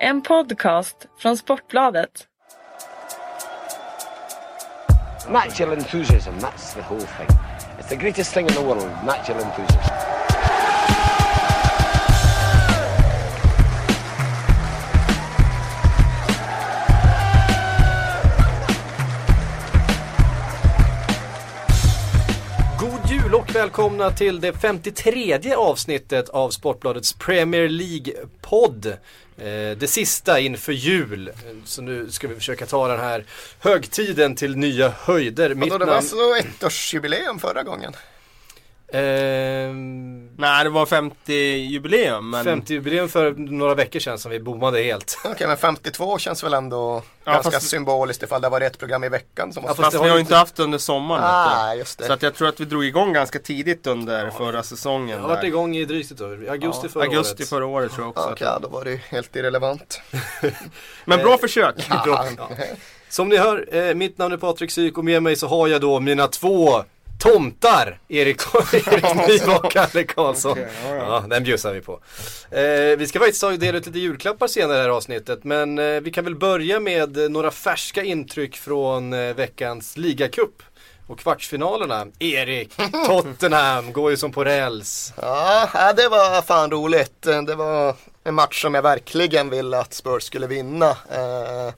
En podcast från Sportbladet. Natural enthusiasm, that's the whole thing. It's the greatest thing in the world, natural enthusiasm. God jul och välkomna till det 53 avsnittet av Sportbladets Premier League-podd. Eh, det sista inför jul. Så nu ska vi försöka ta den här högtiden till nya höjder. Vadå, det var namn... så ettårsjubileum förra gången? Ehm, Nej, det var 50-jubileum. Men... 50-jubileum för några veckor sedan som vi bommade helt. Okej, men 52 känns väl ändå Ja, ganska fast- symboliskt ifall det var ett program i veckan som Ja, fast Fast det vi har ju inte haft under sommaren. ah, just det. Så att jag tror att vi drog igång ganska tidigt under förra säsongen. Jag har varit där. igång i drygt ett år. Augusti Ja, förra augusti året. förra året tror jag också. Ja, Okej, då var det helt irrelevant. Men bra försök. Bra. Ja. Som ni hör, eh, mitt namn är Patrik Syk och med mig så har jag då mina två tomtar, Erik, Erik Niva och Kalle Karlsson. Okej, ja, ja. Ja, den bjussar vi på. Eh, vi ska faktiskt ta- dela ut lite julklappar senare i det här avsnittet, men eh, vi kan väl börja med eh, några färska intryck från eh, veckans ligacup och kvartsfinalerna. Erik, Tottenham går ju som på räls. Ja, ja, det var fan roligt. Det var en match som jag verkligen ville att Spurs skulle vinna. Eh,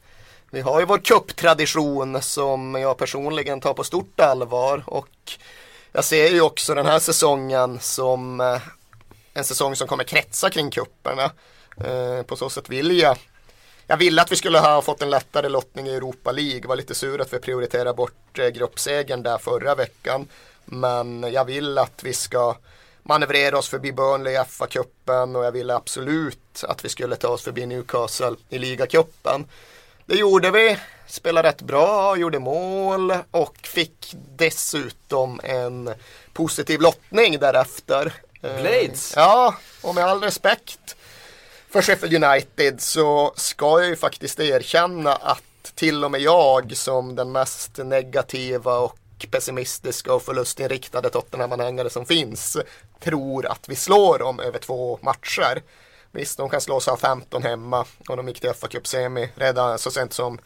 vi har ju vår cuptradition som jag personligen tar på stort allvar och jag ser ju också den här säsongen som eh, en säsong som kommer kretsa kring kupperna. Eh, på så sätt vill jag jag ville att vi skulle ha fått en lättare lottning i Europa League. Var lite sur att vi prioriterade bort eh, gruppsegern där förra veckan. Men jag vill att vi ska manövrera oss förbi Burnley i FA-cupen och jag ville absolut att vi skulle ta oss förbi Newcastle i ligacupen. Det gjorde vi, spelade rätt bra, gjorde mål och fick dessutom en positiv lottning därefter. Eh, Blades. Ja, och med all respekt för Sheffield United så ska jag ju faktiskt erkänna att till och med jag som den mest negativa och pessimistiska och förlustinriktade Tottenham-anhängare som finns tror att vi slår dem över två matcher. Visst, de kan slå sig av 15 hemma och de gick till fa Cup semi redan så sent som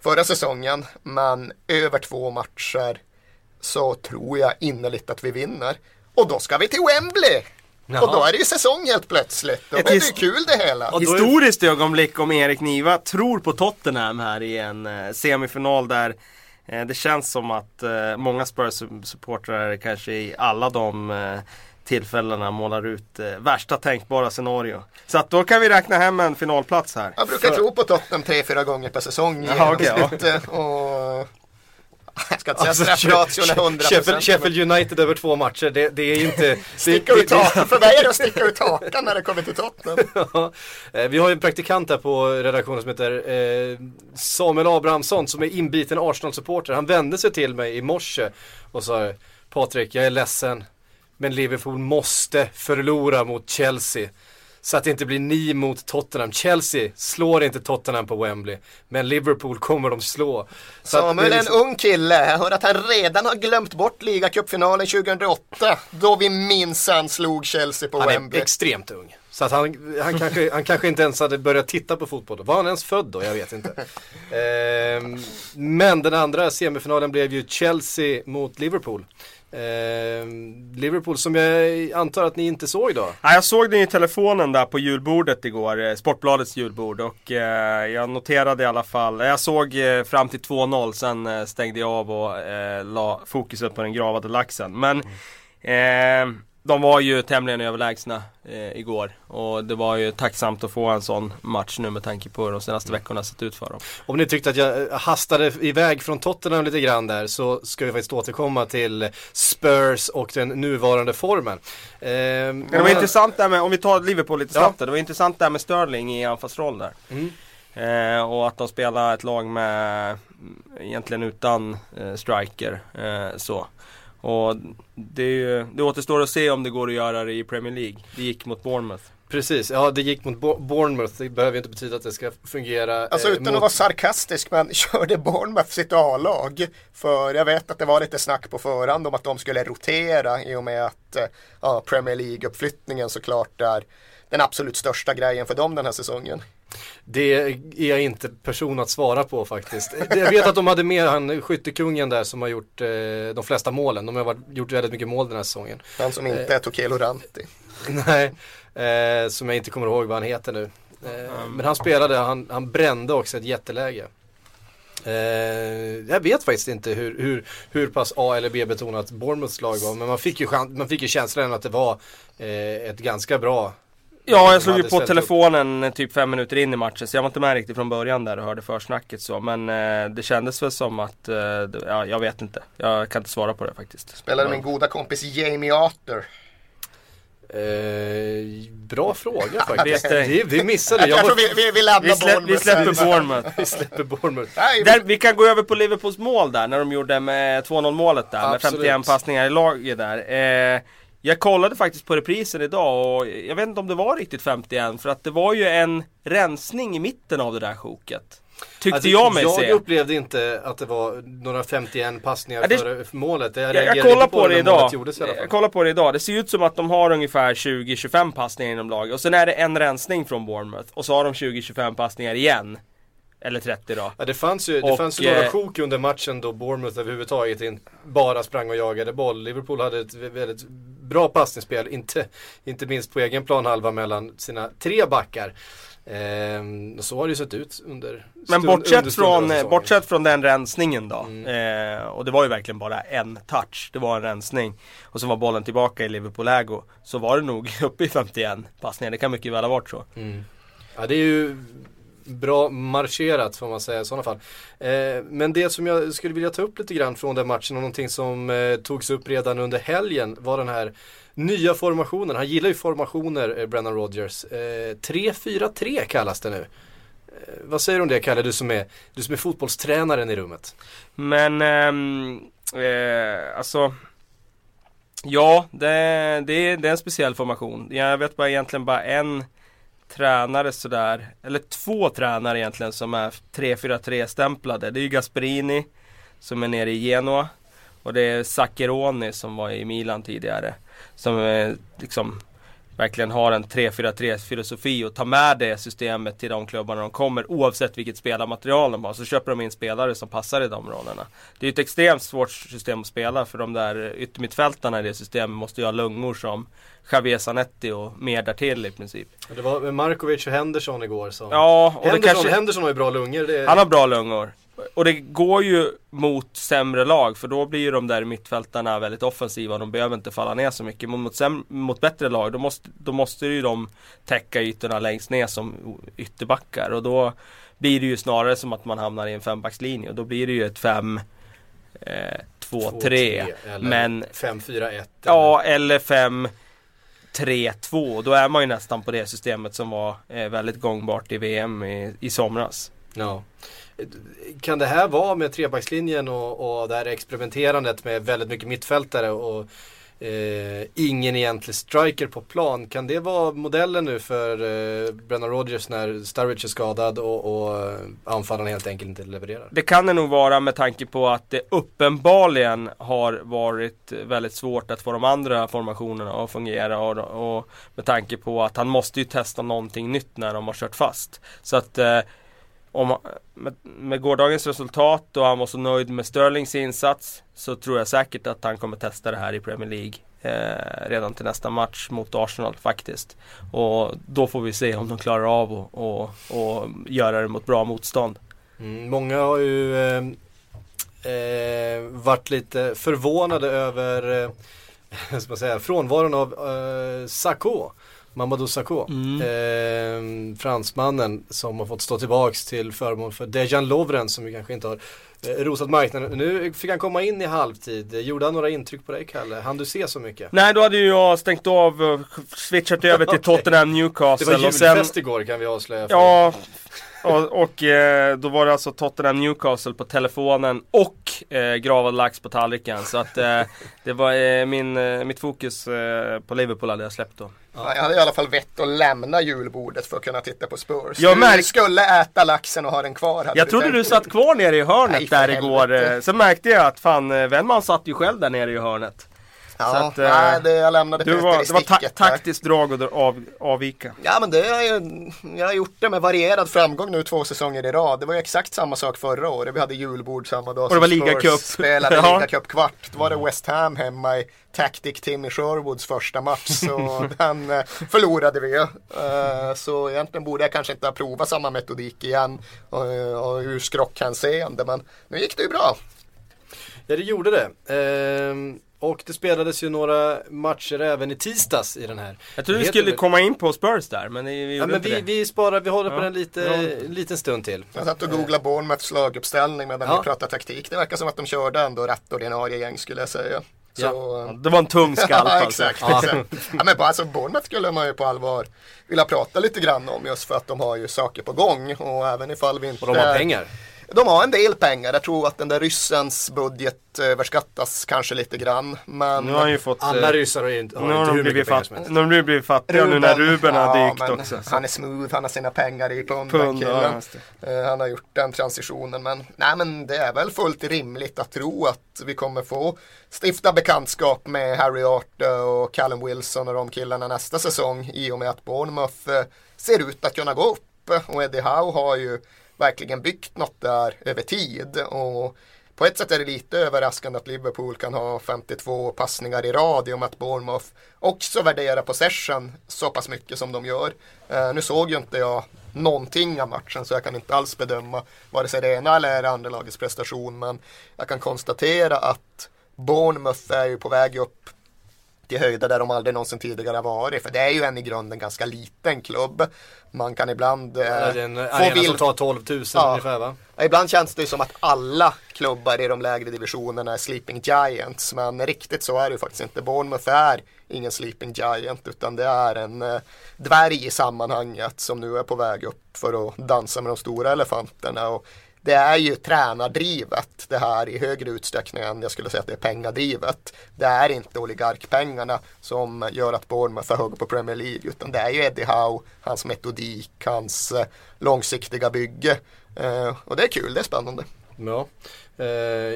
förra säsongen. Men över två matcher så tror jag innerligt att vi vinner. Och då ska vi till Wembley! Och då är det ju säsong helt plötsligt. Då Ett blir det kul det hela. Är- Historiskt ögonblick om Erik Niva tror på Tottenham här i en eh, semifinal där eh, det känns som att eh, många Spurs-supportrar kanske i alla de tillfällena målar ut eh, värsta tänkbara scenario. Så att då kan vi räkna hem en finalplats här. Jag brukar tro på Tottenham tre, fyra gånger per säsong. i Jaha, okej, ja. och... Jag ska inte säga Alltså, straffration är 100 Sheffield, Sheffield United över två matcher, det, det är inte... Sticka ut hakan. För mig är det att sticka ut hakan när det kommer till Tottenham. Ja, eh, vi har ju en praktikant här på redaktionen som heter eh, Samuel Abrahamsson som är inbiten Arsenal-supporter. Han vände sig till mig i morse och sa Patrik, jag är ledsen men Liverpool måste förlora mot Chelsea. Så att det inte blir ni mot Tottenham. Chelsea slår inte Tottenham på Wembley. Men Liverpool kommer de slå. Så Samuel är är en liksom- ung kille. Jag hör att han redan har glömt bort ligacupfinalen 2008. Då vi minsann slog Chelsea på Han är Wembley. extremt ung. Så att han, han, kanske, han kanske inte ens hade börjat titta på fotboll då. Var han ens född då? Jag vet inte. Ehm, men den andra semifinalen blev ju Chelsea mot Liverpool. Ehm, Liverpool som jag antar att ni inte såg då. Ja, jag såg den i telefonen där på julbordet igår, eh, Sportbladets julbord och eh, jag noterade i alla fall, jag såg eh, fram till 2-0 sen eh, stängde jag av och eh, la fokuset på den gravade laxen. Men eh, de var ju tämligen överlägsna eh, igår och det var ju tacksamt att få en sån match nu med tanke på hur de senaste veckorna sett ut för dem. Om ni tyckte att jag eh, hastade iväg från Tottenham lite grann där så ska vi faktiskt återkomma till Spurs och den nuvarande formen. Ehm, Men det var intressant där med, om vi tar Liverpool lite Ja. snabbt där, det var intressant där med Sterling i anfallsroll där. Mm. Eh, och att de spelar ett lag med, mm, egentligen utan eh, striker. Eh, så. Och det, är ju, det återstår att se om det går att göra det i Premier League. Det gick mot Bournemouth. Precis, ja det gick mot Bo- Bournemouth. Det behöver ju inte betyda att det ska fungera. Alltså eh, utan mot... att vara sarkastisk men körde Bournemouth sitt A-lag? För jag vet att det var lite snack på förhand om att de skulle rotera i och med att eh, ja, Premier League-uppflyttningen såklart är den absolut största grejen för dem den här säsongen. Det är jag inte person att svara på faktiskt. Jag vet att de hade med han skyttekungen där som har gjort eh, de flesta målen. De har varit, gjort väldigt mycket mål den här säsongen. Han som inte är Tokelo Ranti. Nej, eh, som jag inte kommer ihåg vad han heter nu. Eh, men han spelade, han, han brände också ett jätteläge. Eh, jag vet faktiskt inte hur, hur, hur pass A eller B-betonat Bournemouths lag var. Men man fick ju, man fick ju känslan att det var eh, ett ganska bra Ja, jag slog ju på telefonen eh, typ fem minuter in i matchen så jag var inte med riktigt från början där och hörde försnacket så. Men eh, det kändes väl som att, eh, det, ja, jag vet inte. Jag kan inte svara på det faktiskt. Spelade min goda kompis Jamie Arthur. Eh, bra fråga faktiskt. Det, vi missade. Jag, Jag tror vi, vi, vi lämnar Vi, slä, vi Bournemouth släpper. Bournemouth. vi släpper Bournemouth. Nej, Där, vi kan gå över på Liverpools mål där när de gjorde med 2-0 målet där Absolut. med 51 passningar i laget där. Eh, jag kollade faktiskt på reprisen idag och jag vet inte om det var riktigt 51 för att det var ju en rensning i mitten av det där sjoket. Tyckte Alltså, jag mig jag se. upplevde inte att det var några 51 passningar Ja, det- före målet. Jag, Jag, jag kollar inte på det idag. Gjordes. Jag kollar på det idag. Det ser ut som att de har ungefär 20-25 passningar inom laget. Och sen är det en rensning från Bournemouth. Och så har de 20-25 passningar igen. Eller 30 då. Ja, det fanns ju, det Och, fanns ju några eh, sjok under matchen då Bournemouth överhuvudtaget in, bara sprang och jagade boll. Liverpool hade ett vä- väldigt bra passningsspel, inte, inte minst på egen planhalva mellan sina tre backar. Ehm, så har det ju sett ut under Men bortsett under från, eh, bortsett från den rensningen då. Mm. Eh, och det var ju verkligen bara en touch. Det var en rensning. Och så var bollen tillbaka i Liverpool-ägo. Så var det nog uppe i 51 passningar. Det kan mycket väl ha varit så. Mm. Ja det är ju bra marscherat får man säga i sådana fall. Eh, men det som jag skulle vilja ta upp lite grann från den matchen och någonting som eh, togs upp redan under helgen var den här nya formationen. Han gillar ju formationer, eh, Brennan Rodgers. Eh, 3-4-3 kallas det nu. Eh, vad säger du om det Kalle, du som är, du som är fotbollstränaren i rummet? Men ehm, eh, alltså Ja, det, det, det är en speciell formation. Jag vet bara egentligen bara en tränare sådär, eller två tränare egentligen som är 3-4-3 stämplade. Det är ju Gasperini som är nere i Genoa och det är Zaccheroni som var i Milan tidigare. Som är liksom verkligen har en 3-4-3 filosofi och tar med det systemet till de klubbarna de kommer oavsett vilket spelarmaterial de har. Så köper de in spelare som passar i de rollerna. Det är ett extremt svårt system att spela för de där yttermittfältarna i det systemet måste ju ha lungor som Javier Zanetti och mer därtill i princip. Det var Markovic och Henderson igår som Ja, och Henderson, kanske... Henderson har ju bra lungor. Det... Han har bra lungor. Och det går ju mot sämre lag för då blir ju de där mittfältarna väldigt offensiva. De behöver inte falla ner så mycket. Men mot, mot bättre lag då måste, då måste ju de täcka ytorna längst ner som ytterbackar. Och då blir det ju snarare som att man hamnar i en fembackslinje. Och då blir det ju ett 5 eh, 2 3 eller Men 5-4-1. Ja, eller 5 3-2. Då är man ju nästan på det systemet som var eh, väldigt gångbart i VM i, i somras. Ja. Kan det här vara med trebackslinjen och, och det här experimenterandet med väldigt mycket mittfältare och eh, ingen egentlig striker på plan. Kan det vara modellen nu för eh, Brennan Rodgers när Sturridge är skadad och, och eh, anfallarna helt enkelt inte levererar? Det kan det nog vara med tanke på att det uppenbarligen har varit väldigt svårt att få de andra formationerna att fungera och, och med tanke på att han måste ju testa någonting nytt när de har kört fast. Så att eh, om, med, med gårdagens resultat och han var så nöjd med Sterlings insats så tror jag säkert att han kommer testa det här i Premier League eh, redan till nästa match mot Arsenal faktiskt. Och då får vi se om de klarar av att och, och göra det mot bra motstånd. Mm, många har ju eh, eh, varit lite förvånade över eh, ska man säga, frånvaron av eh, Sakho. Mamadou Sakho. Mm. Eh, fransmannen som har fått stå tillbaks till förmån för Dejan Lovren som ju kanske inte har eh, rosat marknaden. Nu fick han komma in i halvtid. Gjorde han några intryck på dig Kalle? Han du se så mycket? Nej, då hade ju jag stängt av och switchat över till Okej. Tottenham Det Newcastle var och sen julfest igår kan vi avslöja. för- Ja, och, och eh, då var det alltså Tottenham Newcastle på telefonen och eh, gravad lax på tallriken. Så att eh, det var eh, min, eh, mitt fokus på Liverpool hade jag släppt då. Ja, jag hade i alla fall vett att lämna julbordet för att kunna titta på Spurs. Jag du märk- skulle äta laxen och ha den kvar. Jag trodde tänkt. du satt kvar nere i hörnet Nej, där igår. helvete. eh, Sen märkte jag att fan, Wennman satt ju själv där nere i hörnet. Ja, Så att, eh, nej, det, jag lämnade Du var, det var ta där. taktiskt drag att av, avvika. Ja men det har ju, jag har gjort det med varierad framgång nu två säsonger i rad. Det var ju exakt samma sak förra året. Vi hade julbord samma dag Och det var som Spurs ligacup. spelade Ja. ligacup-kvart. Då var det West Ham hemma i Tactic Timmy Sherwoods första match. Så den eh, förlorade vi ju. Eh, Så egentligen borde jag kanske inte ha provat samma metodik igen. Och, och ur skrock-hänseende. Men nu gick det ju bra. Ja det gjorde det. Ehm, och det spelades ju några matcher även i tisdags i den här. Jag trodde vi skulle komma in på Spurs där, men vi Ja men vi, vi sparar, vi håller på Ja. den lite, Ja. en liten stund till. Jag satt och googlade Bournemouths laguppställning medan Ja. vi pratade taktik. Det verkar som att de körde ändå rätt ordinarie gäng skulle jag säga. Så, Ja. Det var en tung skalp alltså. exakt. Ja. exakt. Ja, men alltså, Bournemouth skulle man ju på allvar vilja prata lite grann om just för att de har ju saker på gång och även ifall vi inte Och de har pengar. De har en del pengar. Jag tror att den där ryssens budget överskattas kanske lite grann. Men Nu har han ju fått... Alla eh, ryssar har ju inte, har nu har inte de hur mycket blivit, pengar fatt, som helst. nu har de blivit fattiga nu när Ruben har dykt men också. så. Han är smooth, han har sina pengar i pund, Pund, ja, Eh, han har gjort den transitionen. Men, nej, men det är väl fullt rimligt att tro att vi kommer få stifta bekantskap med Harry Arter och Callum Wilson och de killarna nästa säsong i och med att Bournemouth eh, ser ut att kunna gå upp. Och Eddie Howe har ju verkligen byggt något där över tid. Och på ett sätt är det lite överraskande att Liverpool kan ha 52 passningar i rad i och med att Bournemouth också värderar possession så pass mycket som de gör. Eh, nu såg ju inte jag någonting av matchen så jag kan inte alls bedöma vare sig det ena eller det andra lagets prestation men jag kan konstatera att Bournemouth är ju på väg upp till höjder där de aldrig någonsin tidigare varit. För det är ju en i grunden ganska liten klubb. Man kan ibland eh, Ja, det är en få arena som vild tar 12 000 Ja. ungefär va? Ibland känns det ju som att alla klubbar i de lägre divisionerna är sleeping giants. Men riktigt så är det ju faktiskt inte. Bournemouth är ingen sleeping giant utan det är en eh, dvärg i sammanhanget som nu är på väg upp för att dansa med de stora elefanterna. Och det är ju tränardrivet det här i högre utsträckning än jag skulle säga att det är pengadrivet. Det är inte oligarkpengarna som gör att Bournemouth är hög på Premier League utan det är ju Eddie Howe, hans metodik, hans eh, långsiktiga bygge. Eh, och det är kul, det är spännande. Ja. Eh,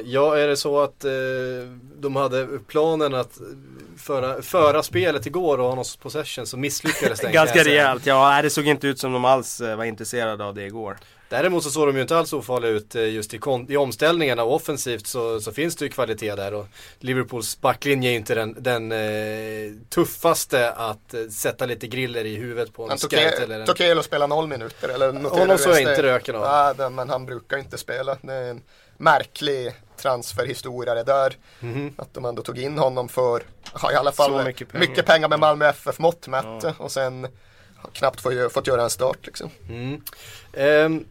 ja, är det så att de hade planen att föra, föra spelet igår och ha någon possession så misslyckades den. kan Ganska rejält. Ja, det såg inte ut som de alls var intresserade av det igår. Däremot så såg de ju inte alls ofarliga ut eh, just i, kon- i omställningarna och offensivt så, så finns det ju kvalitet där och Liverpools backlinje är ju inte den, den eh, tuffaste att eh, sätta lite griller i huvudet på en Men scout eller en... Tokelo spelar noll minuter eller Honom såg jag inte röken av. Ja, det- men han brukar inte spela. Det är en märklig transferhistoria det där. Att de ändå tog in honom för, ja, i alla fall Så mycket mycket pengar, pengar. med Malmö FF mått mätt. Och sen knappt få, fått göra en start liksom. Mm. Ehm,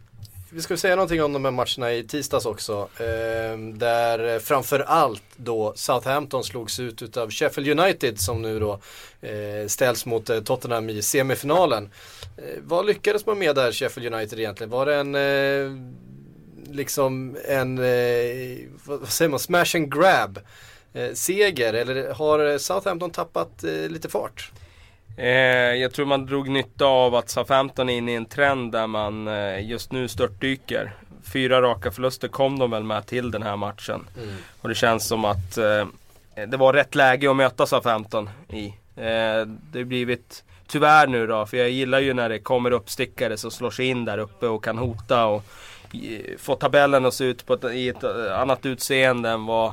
vi ska säga någonting om de här matcherna i tisdags också. Eh, där framförallt då Southampton slogs ut utav Sheffield United som nu då eh, ställs mot eh, Tottenham i semifinalen. Eh, vad lyckades man med där Sheffield United egentligen? Var det en eh, liksom en, eh, vad vad säger man, smash and grab eh, seger eller har Southampton tappat eh, lite fart? Eh, jag tror man drog nytta av att Southampton är inne i en trend där man eh, just nu störtdyker. Fyra raka förluster kom de väl med till den här matchen. Och det känns som att eh, det var rätt läge att möta Southampton i. Eh, det har blivit tyvärr nu då, för jag gillar ju när det kommer uppstickare som slår sig in där uppe och kan hota och eh, få tabellen att se ut på ett, i ett eh, annat utseende än vad,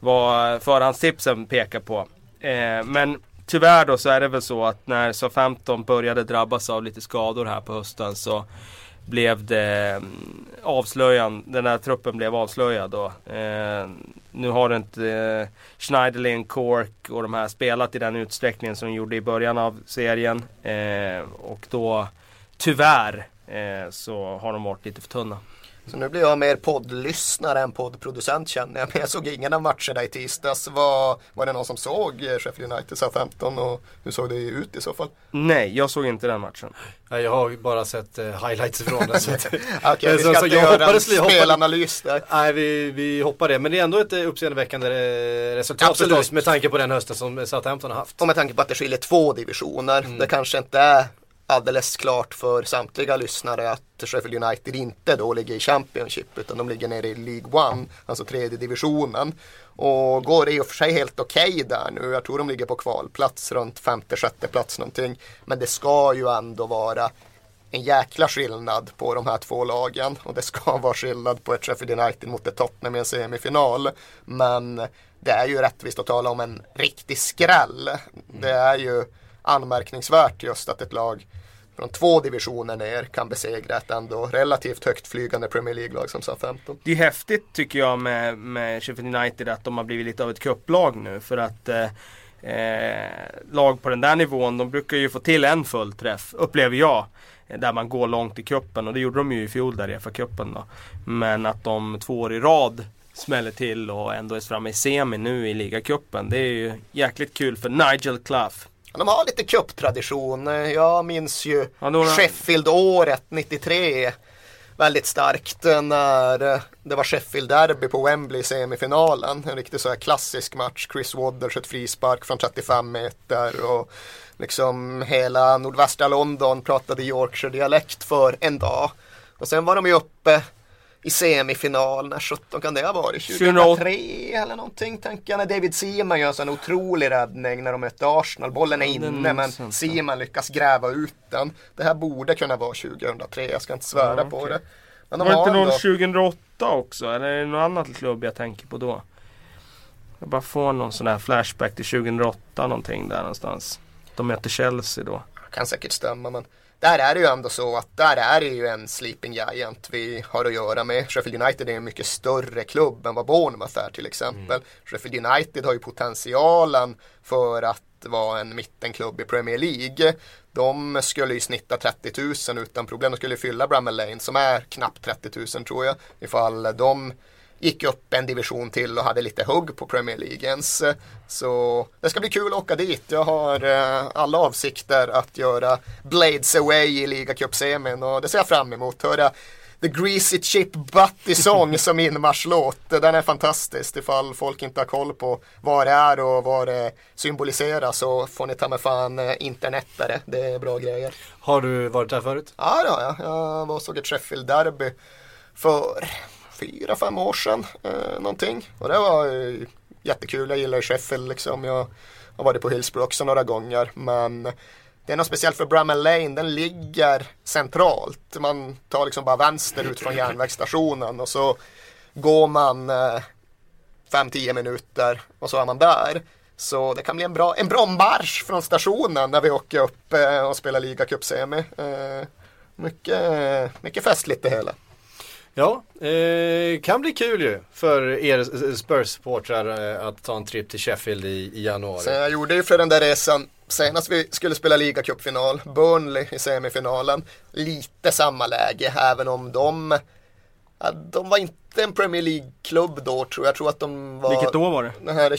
vad förhandstipsen pekar på. Men tyvärr då så är det väl så att när Southampton började drabbas av lite skador här på hösten så blev det avslöjande. avslöjan, den här truppen blev avslöjad då. Eh, nu har inte eh, Schneiderlin, Cork och de här spelat i den utsträckningen som de gjorde i början av serien. Eh, och då tyvärr eh, så har de varit lite för tunna. Så nu blir jag mer poddlyssnare än poddproducent känner jag. Men jag såg ingen av matcherna i tisdags. Var, var det någon som såg eh, Sheffield United Southampton och hur såg det ut i så fall? Nej, jag såg inte den matchen. Ja, jag har bara sett eh, highlights från den. så att- Okej, vi ska så inte jag göra en hoppades- hoppades- spelanalys där. Nej, vi, vi hoppar det. Men det är ändå ett eh, uppseendeväckande eh, resultat Absolut. förstås med tanke på den hösten som Southampton har haft. Och med tanke på att det skiljer två divisioner. Mm. Det kanske inte är alldeles klart för samtliga lyssnare att Sheffield United inte då ligger i Championship utan de ligger nere i League One, alltså tredje divisionen. Och går i och för sig helt okej okay där nu. Jag tror de ligger på kvalplats runt femte, sjätte plats någonting. Men det ska ju ändå vara en jäkla skillnad på de här två lagen och det ska vara skillnad på ett Sheffield United mot ett Tottenham i en semifinal. Men det är ju rättvist att tala om en riktig skräll. Det är ju anmärkningsvärt just att ett lag från två divisioner ner kan besegra ett ändå relativt högt flygande Premier League-lag som Southampton. Det är häftigt tycker jag med, med Sheffield United att de har blivit lite av ett kupplag nu för att eh, eh, lag på den där nivån de brukar ju få till en fullträff upplever jag. Där man går långt i kuppen och det gjorde de ju i fjol där i FA-cupen då. Men att de två år i rad smäller till och ändå är framme i semi nu i ligacupen. Det är ju jäkligt kul för Nigel Clough. De har lite cuptradition. Jag minns ju ja, några... Sheffield-året 93 väldigt starkt när det var Sheffield-derby på Wembley i semifinalen. En riktigt så här klassisk match. Chris Wadder sköt frispark från 35 meter och liksom hela nordvästra London pratade Yorkshire-dialekt för en dag. Och sen var de ju uppe i semifinal, när 17 kan det ha varit? 2003 eller någonting tänker jag. När David Seaman gör en sån otrolig räddning när de mötte Arsenal. Bollen är inne men Seaman lyckas gräva ut den. Det här borde kunna vara 2003, jag ska inte svära ja, på det. Men de var det inte någon 2008 också? Eller är det någon annan klubb jag tänker på då? Jag bara får någon sån här flashback till 2008 någonting där någonstans. De möter Chelsea då. Kan säkert stämma men där är det ju ändå så att där är det ju en sleeping giant vi har att göra med. Sheffield United är en mycket större klubb än vad Bournemouth är till exempel. Mm. Sheffield United har ju potentialen för att vara en mittenklubb i Premier League. De skulle ju snitta 30 000 utan problem. De skulle fylla Bramall Lane som är knappt 30 000 tror jag. Ifall de gick upp en division till och hade lite hugg på Premier Leaguens. Så det ska bli kul att åka dit. Jag har eh, alla avsikter att göra Blades Away i ligacupsemin och det ser jag fram emot. Höra The Greasy Chip Butty Song som inmarschlåt. Den är fantastisk. Ifall folk inte har koll på vad det är och vad det symboliserar så får ni ta med fan eh, internetare. Det är bra grejer. Har du varit där förut? Ja, det har jag. Jag var och såg ett Sheffield-derby för fyra, fem år sedan eh, någonting. Och det var eh, jättekul. Jag gillar Sheffield liksom. Jag har varit på Hillsborough också några gånger. Men det är något speciellt för Bramall Lane. Den ligger centralt. Man tar liksom bara vänster ut från järnvägsstationen och så går man eh, 5-10 minuter och så är man där. Så det kan bli en bra, en bra marsch från stationen när vi åker upp eh, och spelar ligacupsemi. Eh, mycket, mycket festligt det hela. Ja, eh, kan bli kul ju för er Spurs-supportrar eh, att ta en tripp till Sheffield i, i januari. Så jag gjorde ju för den där resan senast vi skulle spela ligacupfinal, Burnley i semifinalen. Lite samma läge, även om de, ja, de var inte en Premier League-klubb då tror jag. Jag tror att de var... Vilket år var det? Det här är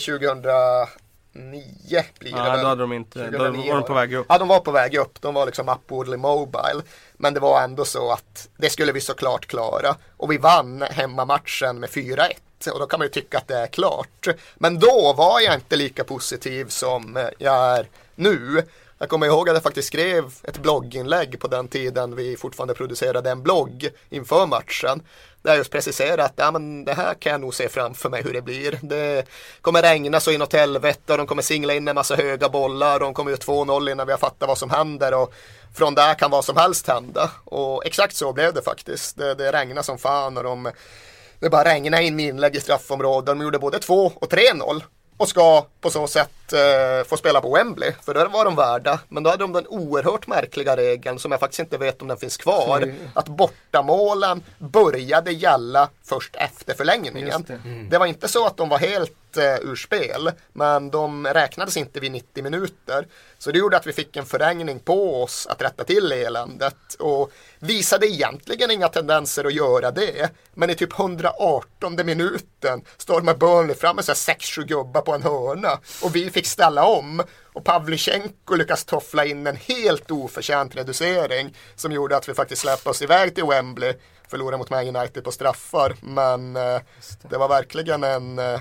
2009 blir det ja, väl. då hade de inte, då var de på väg upp. Ja, de var på väg upp. De var liksom upwardly mobile. Men det var ändå så att det skulle vi såklart klara. Och vi vann hemmamatchen med 4-1. Och då kan man ju tycka att det är klart. Men då var jag inte lika positiv som jag är nu. Jag kommer ihåg att jag faktiskt skrev ett blogginlägg på den tiden vi fortfarande producerade en blogg inför matchen. Där jag just preciserade att ja, men det här kan jag nog se framför mig hur det blir. Det kommer regna så inåt helvete och de kommer singla in en massa höga bollar och de kommer ut 2-0 innan vi har fattat vad som händer. Och från där kan vad som helst hända. Och exakt så blev det faktiskt. Det, det regnade som fan och de det bara regnade in inlägg i straffområdet. De gjorde både 2 och 3-0 och ska på så sätt eh, få spela på Wembley. För det var de värda. Men då hade de den oerhört märkliga regeln som jag faktiskt inte vet om den finns kvar. Mm. Att bortamålen började gälla först efter förlängningen. Det. Mm. det. var inte så att de var helt eh, ur spel. Men de räknades inte vid 90 minuter. Så det gjorde att vi fick en förlängning på oss att rätta till eländet. Och visade egentligen inga tendenser att göra det. Men i typ 118 minuten stormar Burnley fram med 6-7 gubbar på en hörna. Och vi fick ställa om. Och Pavlychenko lyckas toffla in en helt oförtjänt reducering. Som gjorde att vi faktiskt släppte oss iväg till Wembley. Förlorade mot Man United på straffar. Men eh, det var verkligen en eh,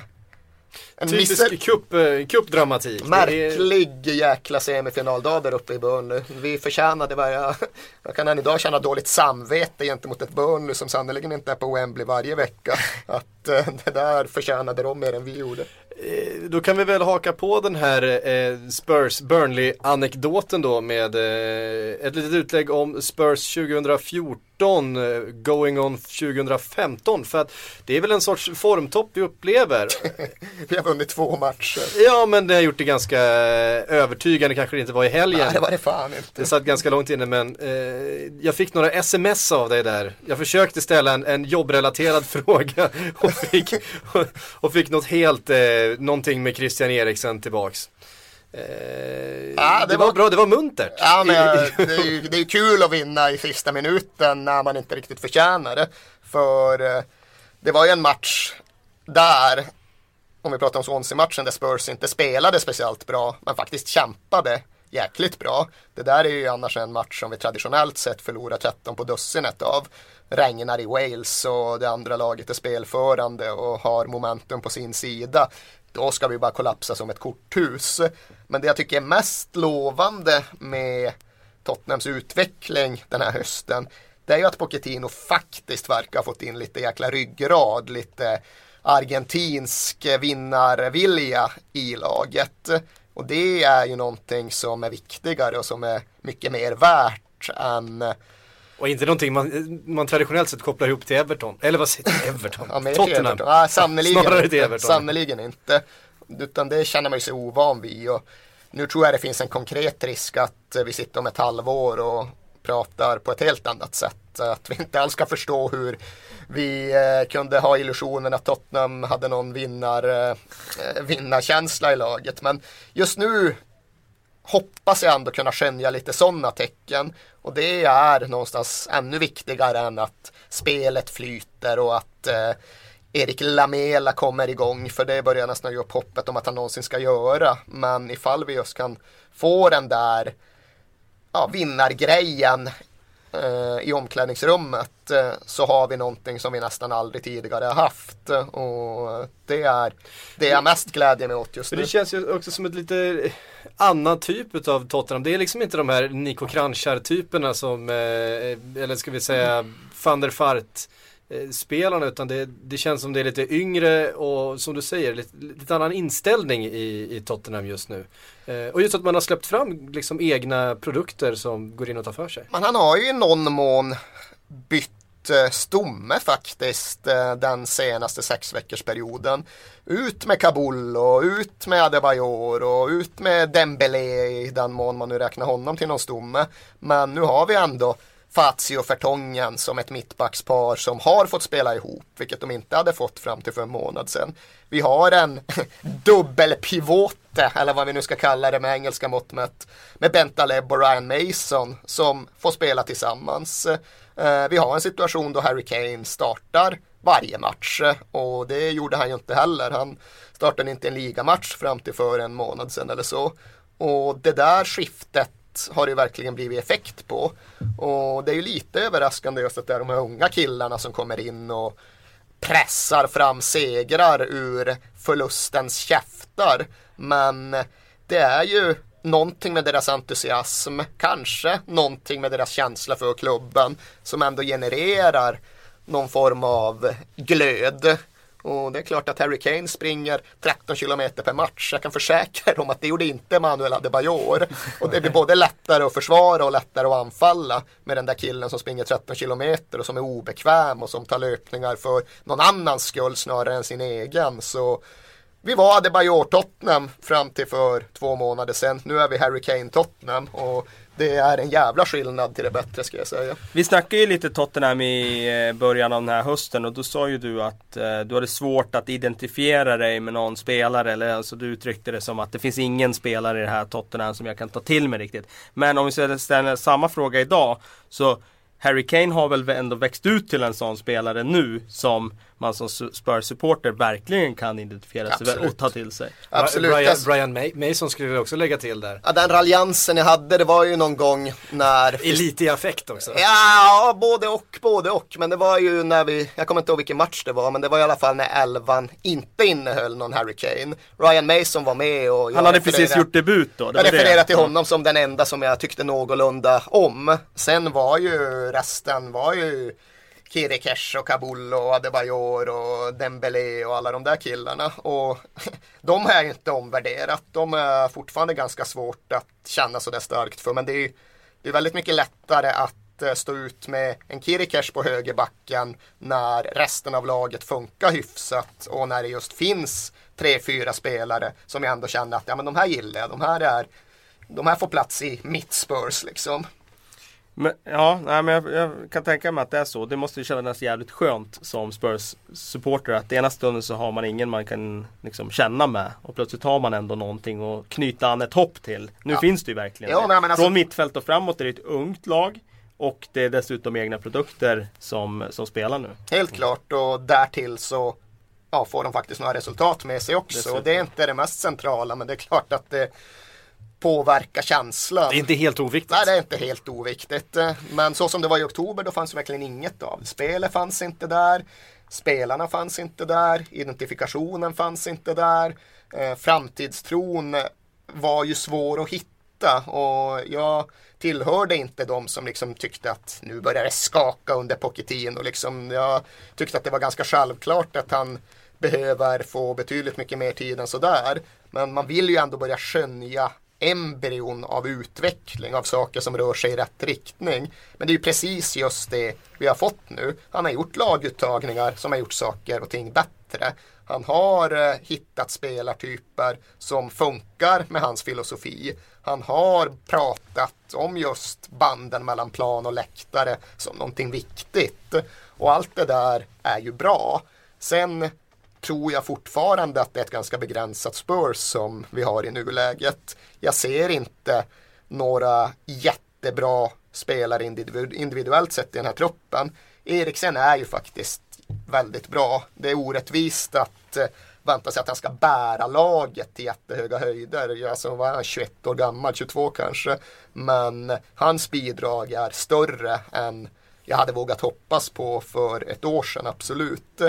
En Typisk cup, eh, cupdramatik. Det är- Märklig jäkla semifinaldag där uppe i Burnley. Vi förtjänade varje... Jag kan än idag känna dåligt samvete gentemot ett Burnley som sannerligen inte är på Wembley varje vecka. Att eh, det där förtjänade de mer än vi gjorde. Eh, Då kan vi väl haka på den här eh, Spurs Burnley-anekdoten då med eh, ett litet utlägg om Spurs 2014 eh, going on 2015 för att det är väl en sorts formtopp vi upplever. Vi har vunnit två matcher. ja men det har gjort det ganska övertygande kanske det inte var i helgen. Nej, det var det fan inte. Det satt ganska långt inne men jag fick några sms av dig där. Jag försökte ställa en, en jobbrelaterad fråga och fick, och, och fick något helt, eh, någonting med Christian Eriksen tillbaks. Eh, Ja, det, det var, var- bra, det var muntert. Ja, men det är ju det är kul att vinna i sista minuten när man inte riktigt förtjänar det. För eh, det var ju en match där, om vi pratar om Swansea-matchen, där Spurs inte spelade speciellt bra, men faktiskt kämpade jäkligt bra. Det där är ju annars en match som vi traditionellt sett förlorar 13 på dussinet av. Regnar i Wales och det andra laget är spelförande och har momentum på sin sida. Då ska vi bara kollapsa som ett korthus. Men det jag tycker är mest lovande med Tottenhams utveckling den här hösten det är ju att Pochettino faktiskt verkar ha fått in lite jäkla ryggrad, lite argentinsk vinnarvilja i laget. Och det är ju någonting som är viktigare och som är mycket mer värt än och inte någonting man, man traditionellt sett kopplar ihop till Everton. Eller vad säger jag? Everton? Ja, Tottenham. Everton. Nej, sannoliken Snarare inte. till Everton. Sannoliken inte. Utan det känner man ju sig ovan vid. Och nu tror jag det finns en konkret risk att eh, vi sitter om ett halvår och pratar på ett helt annat sätt. Att vi inte alls ska förstå hur vi eh, kunde ha illusionen att Tottenham hade någon vinnar, eh, vinnarkänsla i laget. Men just nu hoppas jag ändå kunna skönja lite sådana tecken. Och det är någonstans ännu viktigare än att spelet flyter och att eh, Erik Lamela kommer igång. För det börjar nästan ge upp hoppet om att han någonsin ska göra. Men ifall vi just kan få den där ja, vinnargrejen i omklädningsrummet eh, så har vi någonting som vi nästan aldrig tidigare har haft. Och det är det jag mest glädjer mig åt just nu. det känns ju också som ett lite annan typ av Tottenham. Det är liksom inte de här Nico Kranjčar-typerna som, eh, eller ska vi säga van der Fart eh, spelarna utan det, det känns som det är lite yngre och som du säger lite, lite annan inställning i, i Tottenham just nu. Eh, och just att man har släppt fram liksom egna produkter som går in och tar för sig. Men han har ju i någon mån bytt eh, stomme faktiskt eh, den senaste sex veckors perioden. Ut med Kabul och ut med Adebayor och ut med Dembele i den mån man nu räknar honom till någon stomme. Men nu har vi ändå Fazio och Fertongen som ett mittbackspar som har fått spela ihop, vilket de inte hade fått fram till för en månad sedan. Vi har en dubbelpivote, eller vad vi nu ska kalla det med engelska mått mätt, med Bentaleb och Ryan Mason som får spela tillsammans. Eh, vi har en situation då Harry Kane startar varje match och det gjorde han ju inte heller. Han startade inte en ligamatch fram till för en månad sedan eller så. Och det där skiftet har det ju verkligen blivit effekt på. Och det är ju lite överraskande just att det är de här unga killarna som kommer in och pressar fram segrar ur förlustens käftar. Men det är ju någonting med deras entusiasm, kanske någonting med deras känsla för klubben som ändå genererar någon form av glöd. Och det är klart att Harry Kane springer 13 kilometer per match. Jag kan försäkra er om att det gjorde inte Manuel Adebayor. Och det blir både lättare att försvara och lättare att anfalla med den där killen som springer 13 kilometer och som är obekväm och som tar löpningar för någon annans skull snarare än sin egen. Så vi var Adebayor Tottenham fram till för två månader sedan. Nu är vi Harry Kane Tottenham och det är en jävla skillnad till det bättre ska jag säga. Vi snackade ju lite Tottenham i eh, början av den här hösten och då sa ju du att eh, du hade svårt att identifiera dig med någon spelare. Eller alltså du uttryckte det som att det finns ingen spelare i det här Tottenham som jag kan ta till mig riktigt. Men om vi ställer samma fråga idag så Harry Kane har väl ändå växt ut till en sån spelare nu som man som Spurs-supporter verkligen kan identifiera sig Absolut. och ta till sig. Absolut. Brian, Brian Ma- Mason skulle jag också lägga till där. ja, den raljansen jag hade det var ju någon gång när I lite i affekt också. Ja, både och, både och. Men det var ju när vi, jag kommer inte ihåg vilken match det var, men det var i alla fall när elvan inte innehöll någon Harry Kane. Ryan Mason var med och Han hade precis gjort debut då. det Jag refererar till honom som den enda som jag tyckte någorlunda om. Sen var ju resten var ju Kirikesh och Kabul och Adebayor och Dembele och alla de där killarna. Och de har jag ju inte omvärderat. De är fortfarande ganska svårt att känna sådär starkt för. Men det är ju det är väldigt mycket lättare att eh, stå ut med en Kirikesh på högerbacken när resten av laget funkar hyfsat och när det just finns tre, fyra spelare som jag ändå känner att ja, men de här gillar jag. De här, är, de här får plats i mitt Spurs liksom. Men, ja, nej, men jag, jag kan tänka mig att det är så. Det måste ju kännas jävligt skönt som Spurs-supporter att ena stunden så har man ingen man kan liksom känna med och plötsligt har man ändå någonting att knyta an ett hopp till. Nu Ja. finns det ju verkligen Ja, det. nej, alltså- Från mittfält och framåt är det ett ungt lag och det är dessutom egna produkter som, som spelar nu. Helt klart och därtill så ja, får de faktiskt några resultat med sig också. Dessutom. Det är inte det mest centrala men det är klart att det påverkar känslan. Det är inte helt oviktigt. Nej, det är inte helt oviktigt. Men så som det var i oktober, då fanns verkligen inget av. Spelet fanns inte där. Spelarna fanns inte där. Identifikationen fanns inte där. Eh, framtidstron var ju svår att hitta. Och jag tillhörde inte de som liksom tyckte att nu börjar det skaka under Pochettino. Liksom, jag tyckte att det var ganska självklart att han behöver få betydligt mycket mer tid än sådär. Men man vill ju ändå börja skönja embryon av utveckling av saker som rör sig i rätt riktning. Men det är ju precis just det vi har fått nu. Han har gjort laguttagningar som har gjort saker och ting bättre. Han har eh, hittat spelartyper som funkar med hans filosofi. Han har pratat om just banden mellan plan och läktare som någonting viktigt. Och allt det där är ju bra. Sen tror jag fortfarande att det är ett ganska begränsat Spurs som vi har i nuläget. Jag ser inte några jättebra spelare individuellt sett i den här truppen. Eriksen är ju faktiskt väldigt bra. Det är orättvist att eh, vänta sig att han ska bära laget till jättehöga höjder. Alltså var han 21 år gammal, 22 kanske. Men hans bidrag är större än jag hade vågat hoppas på för ett år sedan, absolut.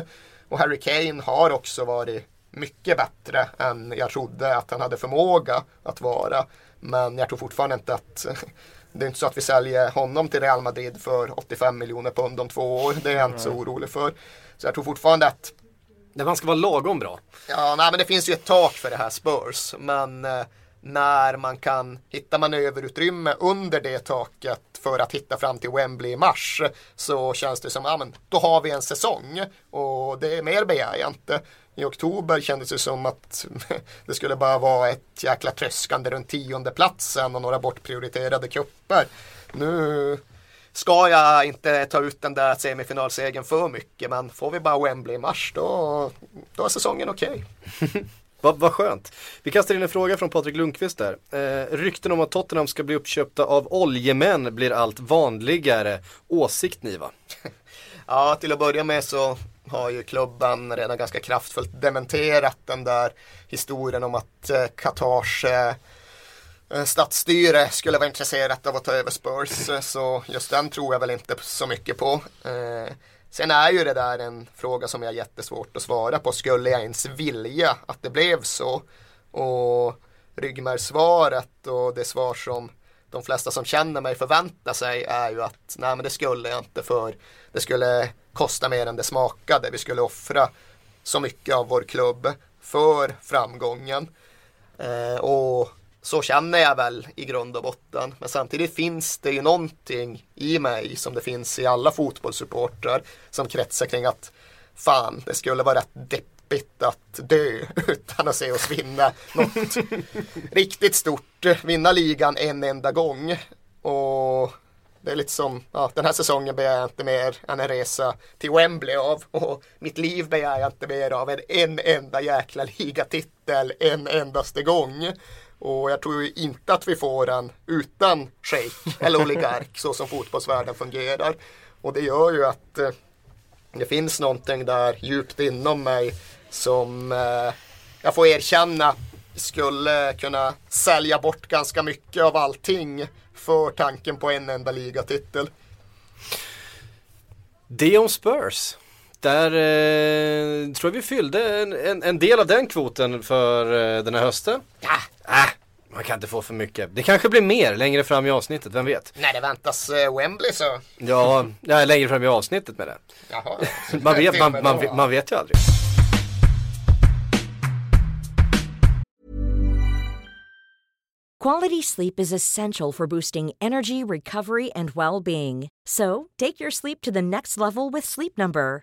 Och Harry Kane har också varit mycket bättre än jag trodde att han hade förmåga att vara. Men jag tror fortfarande inte att det är inte så att vi säljer honom till Real Madrid för 85 miljoner pund om två år. Det är jag inte så orolig för. Så jag tror fortfarande att Nej, man ska vara lagom bra. Ja, nej, men det finns ju ett tak för det här Spurs. Men eh, när man kan hitta manöverutrymme under det taket för att hitta fram till Wembley i mars så känns det som, ja men då har vi en säsong och det är mer begär jag inte. I oktober kändes det som att det skulle bara vara ett jäkla tröskande runt tionde platsen och några bortprioriterade kupper. Nu ska jag inte ta ut den där semifinalsegern för mycket men får vi bara Wembley i mars då, då är säsongen okej. Vad vad skönt. Vi kastar in en fråga från Patrik Lundqvist där. Eh, rykten om att Tottenham ska bli uppköpta av oljemän blir allt vanligare. Åsikt Niva? Ja, till att börja med så har ju klubben redan ganska kraftfullt dementerat den där historien om att eh, Qatars eh, eh, stadsstyre skulle vara intresserat av att ta över Spurs. Så just den tror jag väl inte så mycket på. Eh, sen är ju det där en fråga som jag har jättesvårt att svara på. Skulle jag ens vilja att det blev så? Och ryggmärgssvaret och det svar som de flesta som känner mig förväntar sig är ju att nej men det skulle jag inte för det skulle kosta mer än det smakade. Vi skulle offra så mycket av vår klubb för framgången. Eh, och så känner jag väl i grund och botten. Men samtidigt finns det ju någonting i mig som det finns i alla fotbollssupportrar som kretsar kring att fan, det skulle vara rätt deppigt att dö utan att se oss vinna något riktigt stort. Vinna ligan en enda gång. Och det är lite som, ja, den här säsongen begär jag inte mer än en resa till Wembley av. Och mitt liv begär jag inte mer av än en enda jäkla ligatitel en endaste gång. Och jag tror ju inte att vi får en utan shejk eller oligark så som fotbollsvärlden fungerar. Och det gör ju att eh, det finns någonting där djupt inom mig som eh, jag får erkänna skulle kunna sälja bort ganska mycket av allting för tanken på en enda ligatitel. Det om Spurs. Där eh, tror jag vi fyllde en, en, en, del av den kvoten för eh, den här hösten. Ja. Äh, man kan inte få för mycket. Det kanske blir mer längre fram i avsnittet, vem vet? När det väntas eh, Wembley så. Ja, ja, längre fram i avsnittet med det. Jaha. Man vet, man, man, man vet ju aldrig. Quality sleep is essential for boosting energy, recovery, and well being. So, take your sleep to the next level with Sleep Number.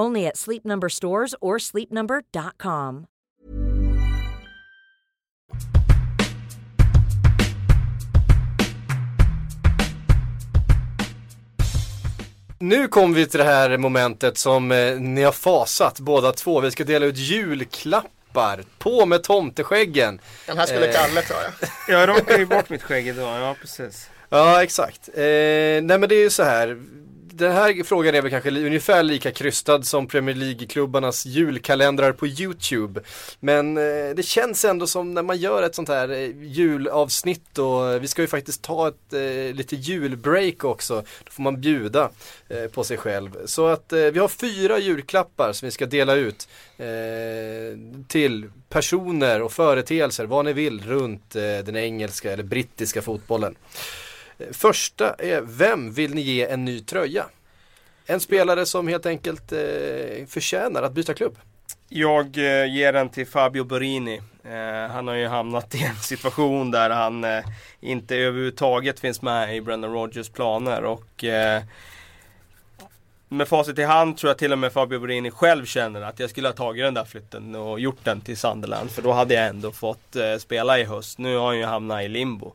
Only at Sleep Number stores or sleepnumber.com. Nu kommer vi till det här momentet som eh, ni har fasat båda två. Vi ska dela ut julklappar. På med tomteskäggen. Den här skulle Eh. Kalle ta ja. Jag rockade ju bort mitt skägg idag, ja precis. Ja, exakt. Eh, nej men det är ju så här. Den här frågan är väl kanske ungefär lika krystad som Premier League-klubbarnas julkalendrar på YouTube. Men eh, det känns ändå som när man gör ett sånt här eh, julavsnitt och vi ska ju faktiskt ta ett eh, lite julbreak också. Då får man bjuda eh, på sig själv. Så att eh, vi har fyra julklappar som vi ska dela ut eh, till personer och företeelser, vad ni vill, runt eh, den engelska eller brittiska fotbollen. Första är, vem vill ni ge en ny tröja? En spelare som helt enkelt eh, förtjänar att byta klubb. Jag eh, ger den till Fabio Borini. Eh, han har ju hamnat i en situation där han eh, inte överhuvudtaget finns med i Brendan Rodgers planer och eh, med facit i hand tror jag till och med Fabio Borini själv känner att jag skulle ha tagit den där flytten och gjort den till Sunderland för då hade jag ändå fått eh, spela i höst. Nu har han ju hamnat i limbo.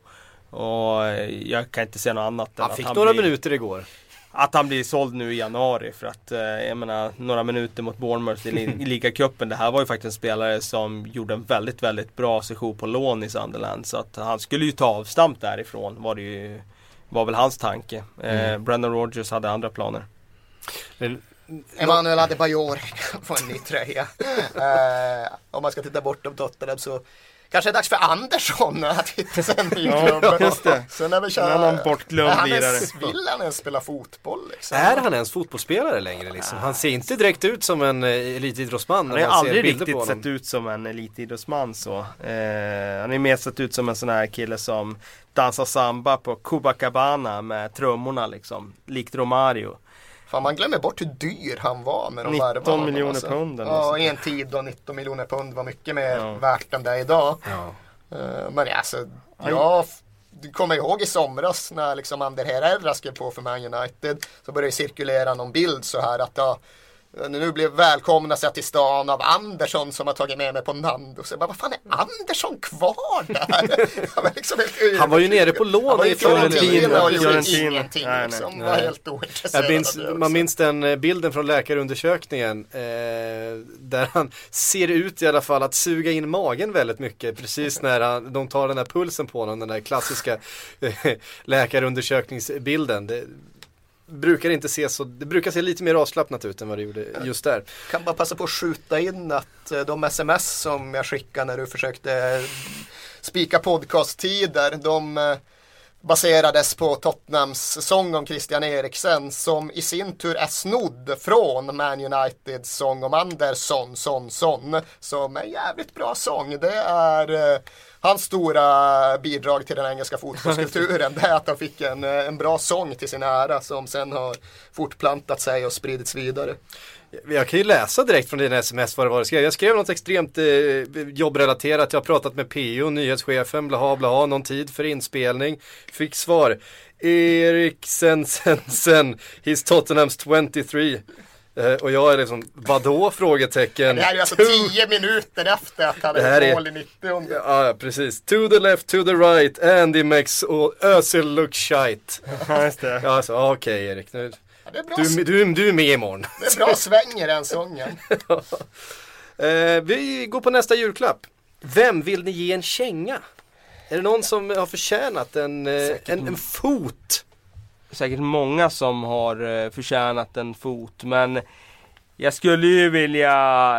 Och eh, jag kan inte se något annat än Han att fick han några blir... minuter igår. Att han blir såld nu i januari för att eh, jag menar några minuter mot Bournemouth i, li- i ligacupen. Det här var ju faktiskt en spelare som gjorde en väldigt, väldigt bra session på lån i Sunderland. Så att han skulle ju ta avstamp därifrån var det ju var väl hans tanke. Eh, Brendan Rodgers hade andra planer. Emanuel Adebayor kan få en ny tröja. Eh, om man ska titta bortom Tottenham så kanske det är dags för Andersson att hitta sig en ny klubb. just det. Sen är väl En annan bortglömd han Vill han ens spela fotboll liksom? Är han ens fotbollsspelare längre liksom? Han ser inte direkt ut som en eh, elitidrottsman Han har aldrig riktigt sett ut som en elitidrottsman så. Eh, han är mer sett ut som en sån här kille som dansar samba på Copacabana med trummorna liksom. Likt Romario. Fan man glömmer bort hur dyr han var när de 19 värvade honom, miljoner alltså. pund Ja, i en tid då 19 miljoner pund var mycket mer Ja. värt än det är idag. Ja. Eh, Men alltså, jag kommer ihåg i somras när liksom Ander Herrera skrev på för Man United så började det cirkulera någon bild så här att ja, nu blev välkomnas jag till stan av Andersson som har tagit med mig på Nandos. Jag bara, vad fan är Andersson kvar där? Jag var liksom helt Han var ju nere på lån Han i Fiorentina och gjorde ingenting Nej, nej. liksom. Nej. Var helt ointresserad minns, man minns den eh, bilden från läkarundersökningen eh, där han ser ut i alla fall att suga in magen väldigt mycket precis när han, de tar den här pulsen på honom, den där klassiska eh, läkarundersökningsbilden. Det brukar inte se så, det brukar se lite mer avslappnat ut än vad det gjorde just där. kan bara passa på att skjuta in att eh, de sms som jag skickade när du försökte eh, spika podcasttider, de, eh, baserades på Tottenhams sång om Christian Eriksen som i sin tur är snodd från Man Uniteds sång om Andersson, son, son som är en jävligt bra sång. Det är hans stora bidrag till den engelska fotbollskulturen. det är att han fick en, eh, en bra sång till sin ära som sen har fortplantat sig och spridits vidare. Jag kan ju läsa direkt från dina sms vad det var du skrev. Jag skrev något extremt eh, jobbrelaterat. Jag har pratat med PO, nyhetschefen, blaha blaha, någon tid för inspelning. Fick svar. Eriksen sen sen, he's Tottenhams 23. Eh, och jag är liksom, vadå? Frågetecken. Det här är alltså To- tio minuter efter att han hade är- mål i 90 Ja, precis. To the left, to the right, Andy makes och Özil look shite. Ja, just det. Ja, alltså, okej Erik. Nu, Ja, det är bra, du, du, du är med imorgon. det är bra sväng i den sången. Eh, vi går på nästa julklapp. Vem vill ni ge en känga? Är det någon som har förtjänat en, eh, en, en fot? Säkert många som har eh, förtjänat en fot men jag skulle ju vilja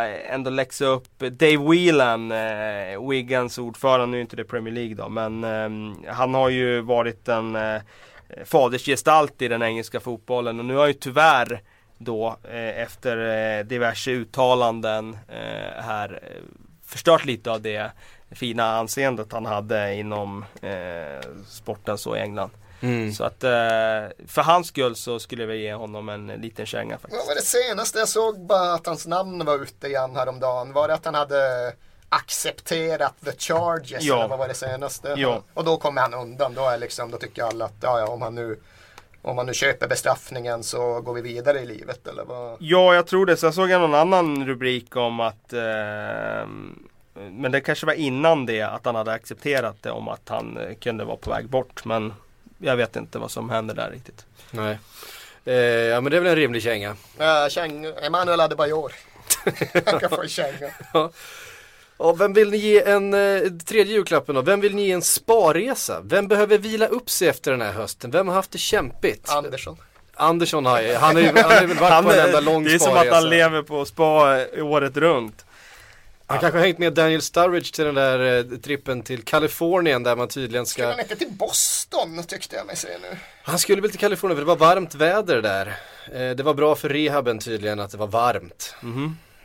ändå läxa upp Dave Whelan, eh, Wiggans ordförande, nu är inte det Premier League då men eh, han har ju varit en eh, fadersgestalt i den engelska fotbollen och nu har ju tyvärr då eh, efter eh, diverse uttalanden eh, här eh, förstört lite av det fina anseendet han hade inom eh, sporten så i England. Så att eh, för hans skull så skulle jag vilja ge honom en liten känga faktiskt. Vad var det senaste jag såg bara att hans namn var ute igen häromdagen? Var det att han hade accepterat the charges? Ja. Eller vad var det senaste? Ja. Och då kommer han undan. Då, är liksom, då tycker alla att ja, ja, om, han nu, om han nu köper bestraffningen så går vi vidare i livet. Eller vad? Ja, jag tror det. Sen såg jag någon annan rubrik om att eh, Men det kanske var innan det att han hade accepterat det om att han eh, kunde vara på väg bort. Men jag vet inte vad som händer där riktigt. Nej. Eh, ja men det är väl en rimlig känga. Uh, käng, Emanuel Adebayor. han kan få en känga. Ja, vem vill ni ge en, eh, tredje julklappen då? Vem vill ni ge en sparresa? Vem behöver vila upp sig efter den här hösten? Vem har haft det kämpigt? Andersson. Andersson har ju, han har ju han har ju väl varit på en enda lång det är som sparresa. att han lever på spa året runt. Han kanske har hängt med Daniel Sturridge till den där eh, trippen till Kalifornien där man tydligen Skulle ska han inte till Boston tyckte jag mig se nu. Han skulle väl till Kalifornien för det var varmt väder där. Eh, det var bra för rehaben tydligen att det var varmt.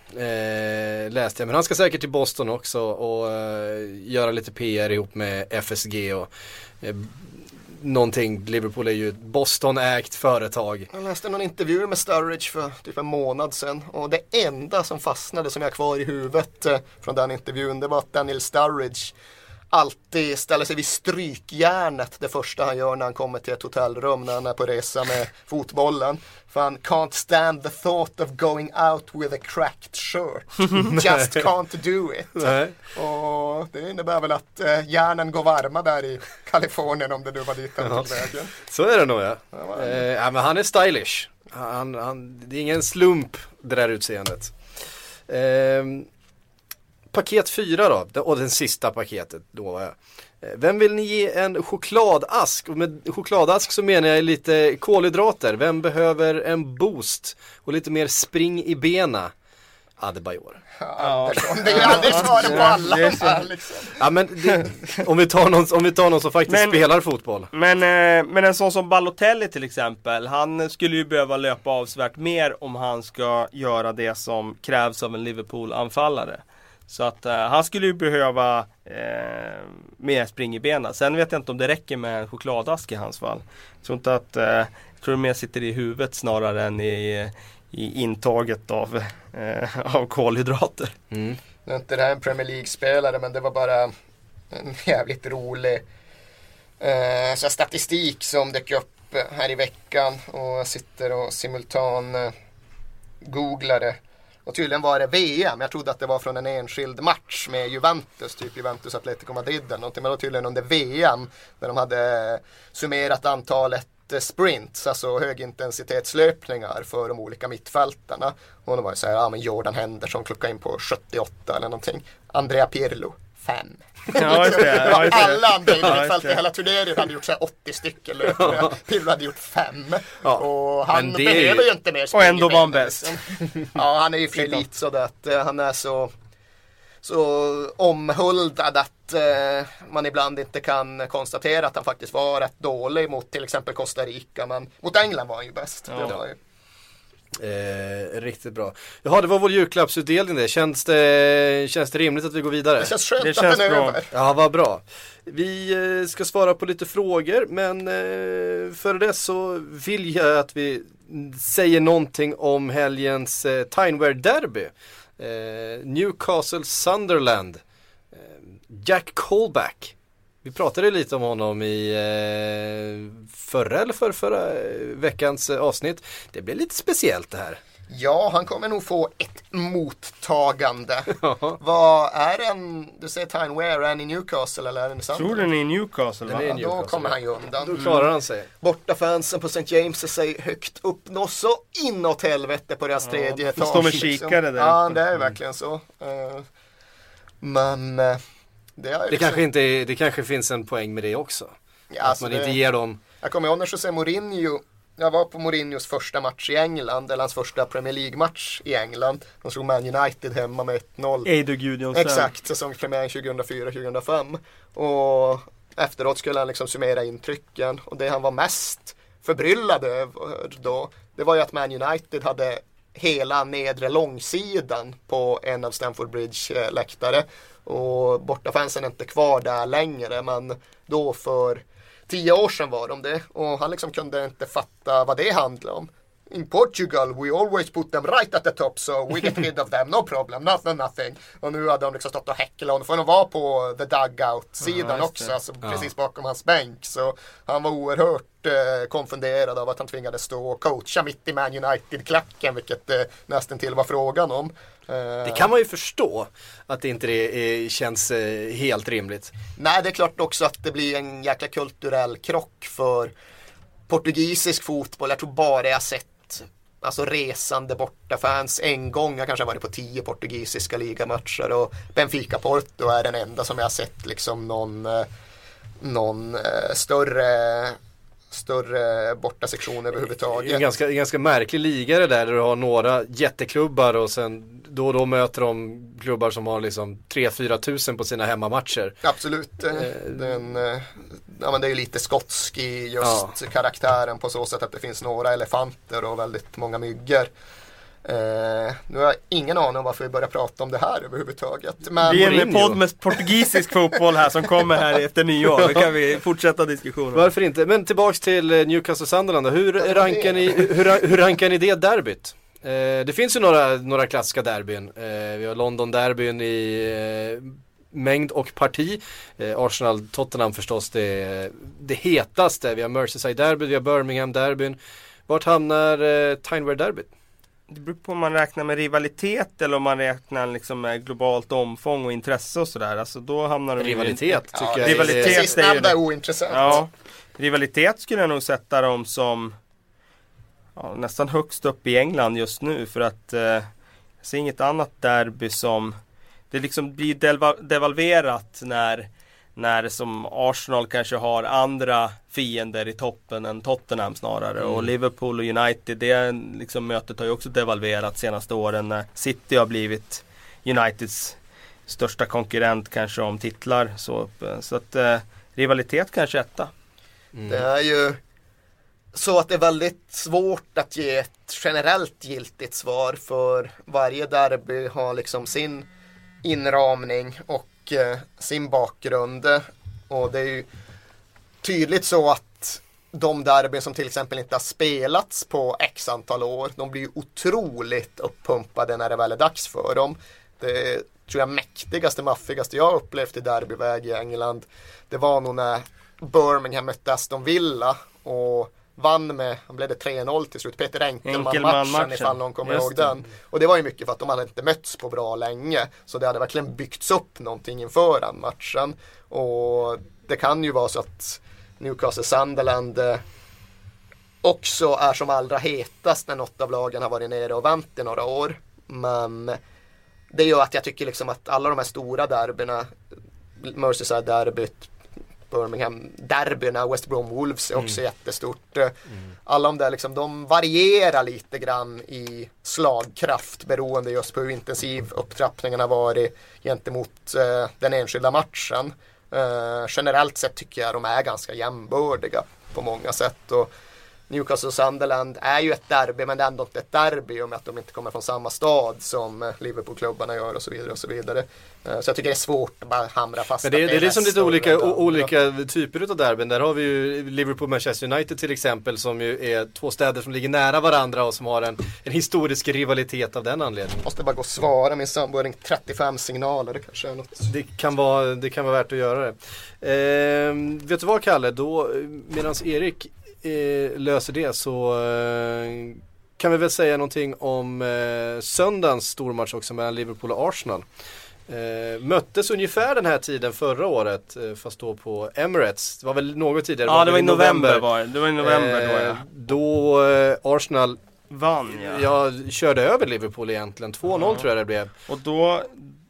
Eh, läste jag. Men han ska säkert till Boston också och göra lite PR ihop med FSG och någonting. Liverpool är ju ett Boston-ägt företag. Jag läste någon intervju med Sturridge för typ en månad sedan och det enda som fastnade som jag har kvar i huvudet eh, från den intervjun det var att Daniel Sturridge alltid ställer sig vid strykjärnet det första han gör när han kommer till ett hotellrum när han är på resa med fotbollen. För han can't stand the thought of going out with a cracked shirt. Just can't do it. Nej. Och det innebär väl att eh, järnen går varma där i Kalifornien om det nu var dit han tog vägen. Så är det nog ja. vad Eh, ja men han är stylish. Han, han, det är ingen slump det där utseendet. Eh, paket 4 då, det- och den sista paketet då. Eh, Vem vill ni ge en chokladask? Och med chokladask så menar jag lite kolhydrater. Vem behöver en boost och lite mer spring i bena? Adebayor. Andersson, det är svaret på alla så. här liksom. Ja men det, om, vi tar någon, om vi tar någon som faktiskt Men- spelar fotboll. Men, eh, men en sån som Balotelli till exempel, han skulle ju behöva löpa avsevärt mer om han ska göra det som krävs av en Liverpool-anfallare. Så att eh, han skulle ju behöva eh, mer spring i benen. Sen vet jag inte om det räcker med en chokladask i hans fall. Jag tror inte att, eh, jag tror det mer sitter i huvudet snarare än i, i intaget av, eh, av kolhydrater. Nu är inte det här en Premier League-spelare men det var bara en jävligt rolig eh, så statistik som dök upp här i veckan och jag sitter och simultan eh, googlade. Och tydligen var det VM, jag trodde att det var från en enskild match med Juventus, typ Juventus Atletico Madrid eller någonting. Men det var tydligen under VM där de hade summerat antalet eh, sprints, alltså högintensitetslöpningar för de olika mittfältarna. Och det var ju så här, ja men Jordan Henderson klockade in på 78 eller någonting. Andrea Pirlo, 5. Ja, just det. Ja, just det. Alla andra i Ja, just mittfältet i hela turneringen hade gjort så här 80 stycken löpningar. Pirlo hade gjort 5. Ja, Och han det behöver ju inte mer Och ändå var han bäst. Ja, han är ju för elit så att eh, han är så så omhuldad att eh, man ibland inte kan konstatera att han faktiskt var rätt dålig mot till exempel Costa Rica. Men mot England var han ju bäst. Ja. Det var ju. Eh, riktigt bra. Jaha, det var vår julklappsutdelning det. Känns det, känns det rimligt att vi går vidare? Det känns skönt Det att känns den är bra. över. Ja, vad bra. Vi eh, ska svara på lite frågor, men eh, före det så vill jag att vi säger någonting om helgens eh, Tineware Derby. Eh, Newcastle Sunderland. Eh, Jack Colback. Vi pratade lite om honom i eh, förra eller för förra veckans eh, avsnitt. Det blir lite speciellt det här. Ja, han kommer nog få ett mottagande. Vad är den? Du säger Tyne Ware, är den i Newcastle eller är den i Tror Sunderland? den är i Newcastle Den va? är i Ja, Newcastle. då kommer han ju undan. Då klarar han sig. Borta fansen på St. James sig högt upp så inåt helvete på deras tredje får stå med liksom. kikare där Ja, det är verkligen så. Eh, Men det, är Det kanske, inte är, det kanske finns en poäng med det också. Ja, att alltså man det- inte ger dem Jag kommer ihåg när José Mourinho jag var på Mourinhos första match i England, eller hans första Premier League-match i England. De slog Man United hemma med 1-0. Eidur Gudjonsen. Exakt, säsongspremiären 2004-2005. Och efteråt skulle han liksom summera intrycken. Och det han var mest förbryllad över då, det var ju att Man United hade hela nedre långsidan på en av Stamford Bridge eh, läktare. Och bortafansen är inte kvar där längre, men då för tio år sedan var de det. Och han liksom kunde inte fatta vad det handlade om. In Portugal we always put them right at the top so we get rid of them, no problem, nothing, nothing. Och nu hade de liksom stått och häcklat och nu får de vara på the dugout-sidan Ja, också, alltså precis bakom hans bänk. Så han var oerhört eh, konfunderad av att han tvingades stå och coacha mitt i Man United-klacken, vilket eh, nästan till var frågan om. Eh, Det kan man ju förstå att det inte det är, känns eh, helt rimligt. Nej, det är klart också att det blir en jäkla kulturell krock för portugisisk fotboll. Jag tror bara jag sett alltså resande bortafans en gång. Jag kanske har varit på tio portugisiska ligamatcher och Benfica Porto är den enda som jag har sett liksom någon, eh, någon eh, större större bortasektion överhuvudtaget. En ganska, en ganska märklig liga det där, där du har några jätteklubbar och sen då och då möter de klubbar som har liksom 3-4 tusen på sina hemmamatcher. Absolut. eh, Den, eh, ja, men det är ju lite skotsk i just karaktären på så sätt att det finns några elefanter och väldigt många myggor. Eh, nu har jag ingen aning om varför vi börjar prata om det här överhuvudtaget. Men Det är en podd med portugisisk fotboll här som kommer här efter nyår. Då kan vi fortsätta diskussionen. Varför inte? Men tillbaks till eh, Newcastle Sunderland hur rankar ni, hur, hur rankar ni det derbyt? Eh, det finns ju några, några klassiska derbyn. Eh, vi har London-derbyn i eh, mängd och parti. Eh, Arsenal-Tottenham förstås det, det hetaste. Vi har Merseyside-derbyt, vi har Birmingham-derbyn. Vart hamnar eh, Tineware-derbyt? Det beror på om man räknar med rivalitet eller om man räknar liksom med globalt omfång och intresse och sådär. Alltså då hamnar de ju- Rivalitet tycker ja, jag. rivalitet. det är- sistnämnda är ointressant. Ja, rivalitet skulle jag nog sätta dem som ja, nästan högst upp i England just nu för att eh, jag ser inget annat derby som det liksom blir devalverat när när som Arsenal kanske har andra fiender i toppen än Tottenham snarare. Och Liverpool och United det liksom mötet har ju också devalverat senaste åren när City har blivit Uniteds största konkurrent kanske om titlar. Så, så att eh, rivalitet kanske etta. Det är ju så att det är väldigt svårt att ge ett generellt giltigt svar för varje derby har liksom sin inramning och och eh, sin bakgrund. Och det är ju tydligt så att de derbyn som till exempel inte har spelats på x antal år, de blir ju otroligt uppumpade när det väl är dags för dem. Det tror jag mäktigaste, maffigaste jag har upplevt i derbyväg i England, det var nog när Birmingham mötte Aston Villa och vann med, blev det 3-0 till slut, Peter Enkelman-matchen ifall någon kommer Just ihåg det. den. Och det var ju mycket för att de hade inte mötts på bra länge. Så det hade verkligen byggts upp någonting inför den matchen. Och det kan ju vara så att Newcastle Sunderland eh, också är som allra hetast när något av lagen har varit nere och vänt i några år. Men det gör att jag tycker liksom att alla de här stora derbyna, Merseyside-derbyt, Birmingham-derbyna, West Brom Wolves är också mm. jättestort. Mm. Alla de där liksom, de varierar lite grann i slagkraft beroende just på hur intensiv upptrappningen har varit gentemot eh, den enskilda matchen. Eh, generellt sett tycker jag de är ganska jämbördiga på många sätt. Och Newcastle och Sunderland är ju ett derby men det är ändå inte ett derby om att de inte kommer från samma stad som eh, Liverpool-klubbarna gör och så vidare och så vidare. Eh, så jag tycker det är svårt att bara hamra fast Men det, är, det är liksom lite olika, olika typer av derbyn. Där har vi ju Liverpool-Manchester United till exempel som ju är två städer som ligger nära varandra och som har en, en historisk rivalitet av den anledningen. Måste bara gå och svara min sambo 35 signaler, det kanske är något. Det kan vara, det kan vara värt att göra det. Eh, vet du vad Kalle, då medan Erik eh, löser det så eh, kan vi väl säga någonting om eh, söndagens stormatch också mellan Liverpool och Arsenal. Eh, möttes ungefär den här tiden förra året eh, fast då på Emirates. Det var väl något tidigare? Ja det var i november, november var det. Det var i november då ja. Eh, då eh, Arsenal Vann ja. Jag körde över Liverpool egentligen. 2-0 ja. tror jag det blev. Och då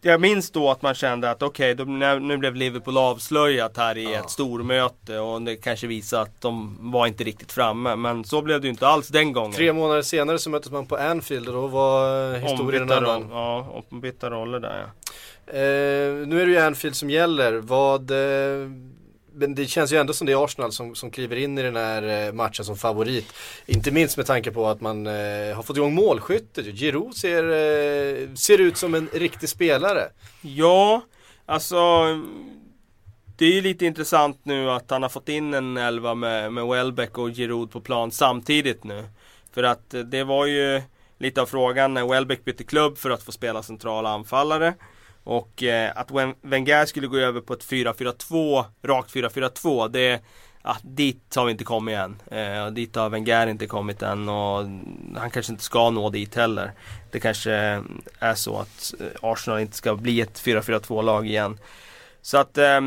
jag minns då att man kände att okej, okay, nu blev Liverpool avslöjat här i ja. ett stormöte och det kanske visade att de var inte riktigt framme. Men så blev det ju inte alls den gången. Tre månader senare så möttes man på Anfield och då var historien en annan. Ja, ombytta roller där ja. Eh, nu är det ju Anfield som gäller. Vad eh, men det känns ju ändå som det är Arsenal som, som kliver in i den här eh, matchen som favorit. Inte minst med tanke på att man eh, har fått igång målskyttet. Giroud ser, eh, ser ut som en riktig spelare. Ja, alltså det är ju lite intressant nu att han har fått in en elva med, med Welbeck och Giroud på plan samtidigt nu. För att eh, det var ju lite av frågan när Welbeck bytte klubb för att få spela centrala anfallare. Och eh, att Wenger skulle gå över på ett 4-4-2, rakt 4-4-2, det Ja, dit har vi inte kommit än. Eh, dit har Wenger inte kommit än och han kanske inte ska nå dit heller. Det kanske är så att eh, Arsenal inte ska bli ett 4-4-2 lag igen. Så att eh,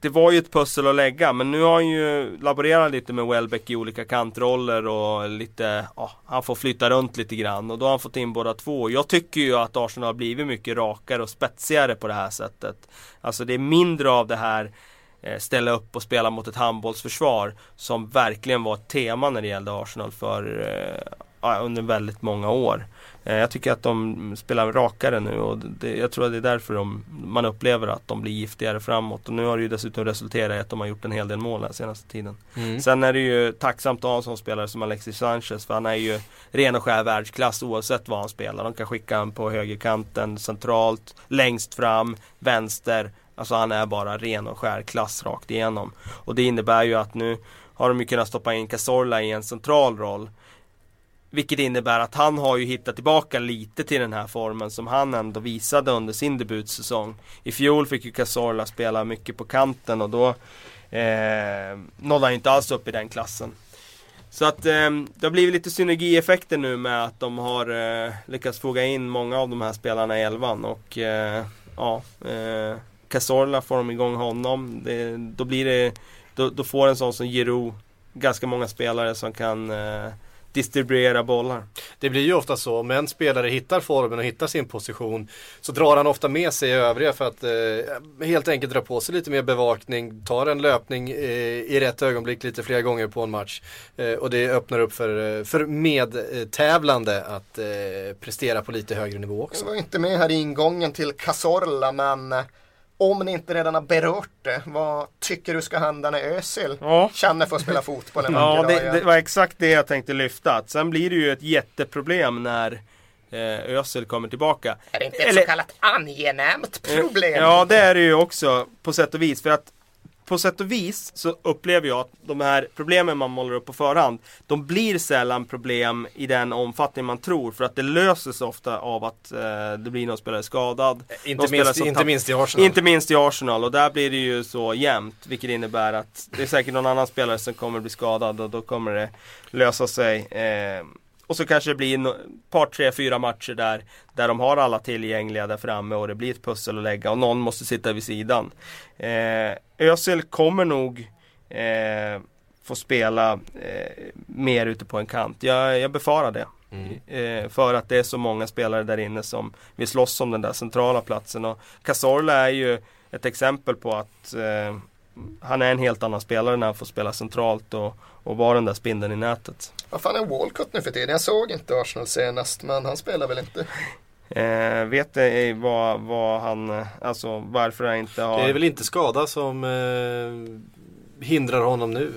det var ju ett pussel att lägga men nu har han ju laborerat lite med Welbeck i olika kantroller och lite, ja, han får flytta runt lite grann och då har han fått in båda två. Jag tycker ju att Arsenal har blivit mycket rakare och spetsigare på det här sättet. Alltså det är mindre av det här eh, ställa upp och spela mot ett handbollsförsvar som verkligen var ett tema när det gällde Arsenal för eh, under väldigt många år. Eh, jag tycker att de spelar rakare nu och det, jag tror att det är därför de, man upplever att de blir giftigare framåt. Och nu har det ju dessutom resulterat i att de har gjort en hel del mål den senaste tiden. Mm. Sen är det ju tacksamt att ha en sån spelare som Alexis Sanchez för han är ju ren och skär världsklass oavsett vad han spelar. De kan skicka honom på högerkanten, centralt, längst fram, vänster. Alltså han är bara ren och skär klass rakt igenom. Och det innebär ju att nu har de ju kunnat stoppa in Cazorla i en central roll. Vilket innebär att han har ju hittat tillbaka lite till den här formen som han ändå visade under sin debutsäsong. I fjol fick ju Cazorla spela mycket på kanten och då eh, nådde han inte alls upp i den klassen. Så att eh, det har blivit lite synergieffekter nu med att de har eh, lyckats foga in många av de här spelarna i elvan och eh, ja, eh, Cazorla får de igång honom. Det, då blir det, då, då får en sån som Giroud ganska många spelare som kan eh, distribuera bollar. Det blir ju ofta så, om en spelare hittar formen och hittar sin position så drar han ofta med sig övriga för att eh, helt enkelt dra på sig lite mer bevakning, tar en löpning eh, i rätt ögonblick lite fler gånger på en match. Eh, och det öppnar upp för, för medtävlande att eh, prestera på lite högre nivå också. Jag var inte med här i ingången till Cazorla men om ni inte redan har berört det, vad tycker du ska hända när Özil ja. känner för att spela fotboll en Ja, det, det, var exakt det jag tänkte lyfta. Sen blir det ju ett jätteproblem när eh, Özil kommer tillbaka. Är det inte ett Eller, så kallat angenämt problem? Ja, det är det ju också på sätt och vis. För att på sätt och vis så upplever jag att de här problemen man målar upp på förhand De blir sällan problem i den omfattning man tror för att det löses ofta av att eh, det blir någon spelare skadad Inte, minst, inte minst i Arsenal. Inte minst i Arsenal och där blir det ju så jämnt Vilket innebär att det är säkert någon annan spelare som kommer bli skadad och då kommer det lösa sig eh, och så kanske det blir ett par, tre, fyra matcher där Där de har alla tillgängliga där framme och det blir ett pussel att lägga och någon måste sitta vid sidan eh, Özil kommer nog eh, få spela eh, mer ute på en kant. Jag, jag befarar det. Mm. Eh, för att det är så många spelare där inne som vill slåss om den där centrala platsen. Och Cazorla är ju ett exempel på att eh, han är en helt annan spelare när han får spela centralt och, och vara den där spindeln i nätet. Vad fan är Walcott nu för tiden? Jag såg inte Arsenal senast men han spelar väl inte? Eh, vet ni vad, vad han, alltså varför han inte har... Det är väl inte skada som eh, hindrar honom nu?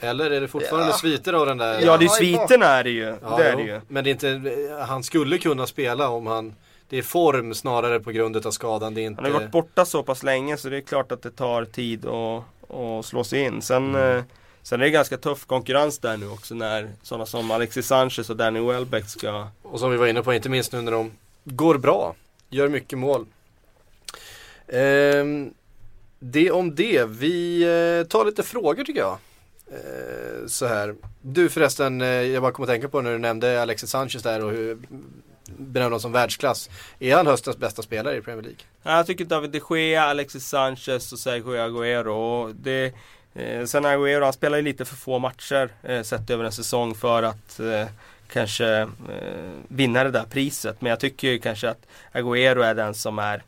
Eller är det fortfarande Ja. sviter av den där? Ja, det är sviterna är det ju. Ja, det är det ju. Men det är inte, han skulle kunna spela om han Det är form snarare på grund av skadan. Det är inte... Han har varit borta så pass länge så det är klart att det tar tid att, att slå sig in. Sen, Mm. eh, sen är det ganska tuff konkurrens där nu också när sådana som Alexis Sanchez och Danny Welbeck ska Och som vi var inne på, inte minst nu när de går bra. Gör mycket mål. Ehm, det om det. Vi eh, tar lite frågor tycker jag. Eh, så här. Du förresten, jag bara kom att tänka på när du nämnde Alexis Sanchez där och hur benämnas som världsklass. Är han höstens bästa spelare i Premier League? Jag tycker David de Gea, Alexis Sanchez och Sergio Agüero. Det, eh, sen Agüero, han spelar ju lite för få matcher eh, sett över en säsong för att eh, kanske eh, vinna det där priset. Men jag tycker ju kanske att Agüero är den som är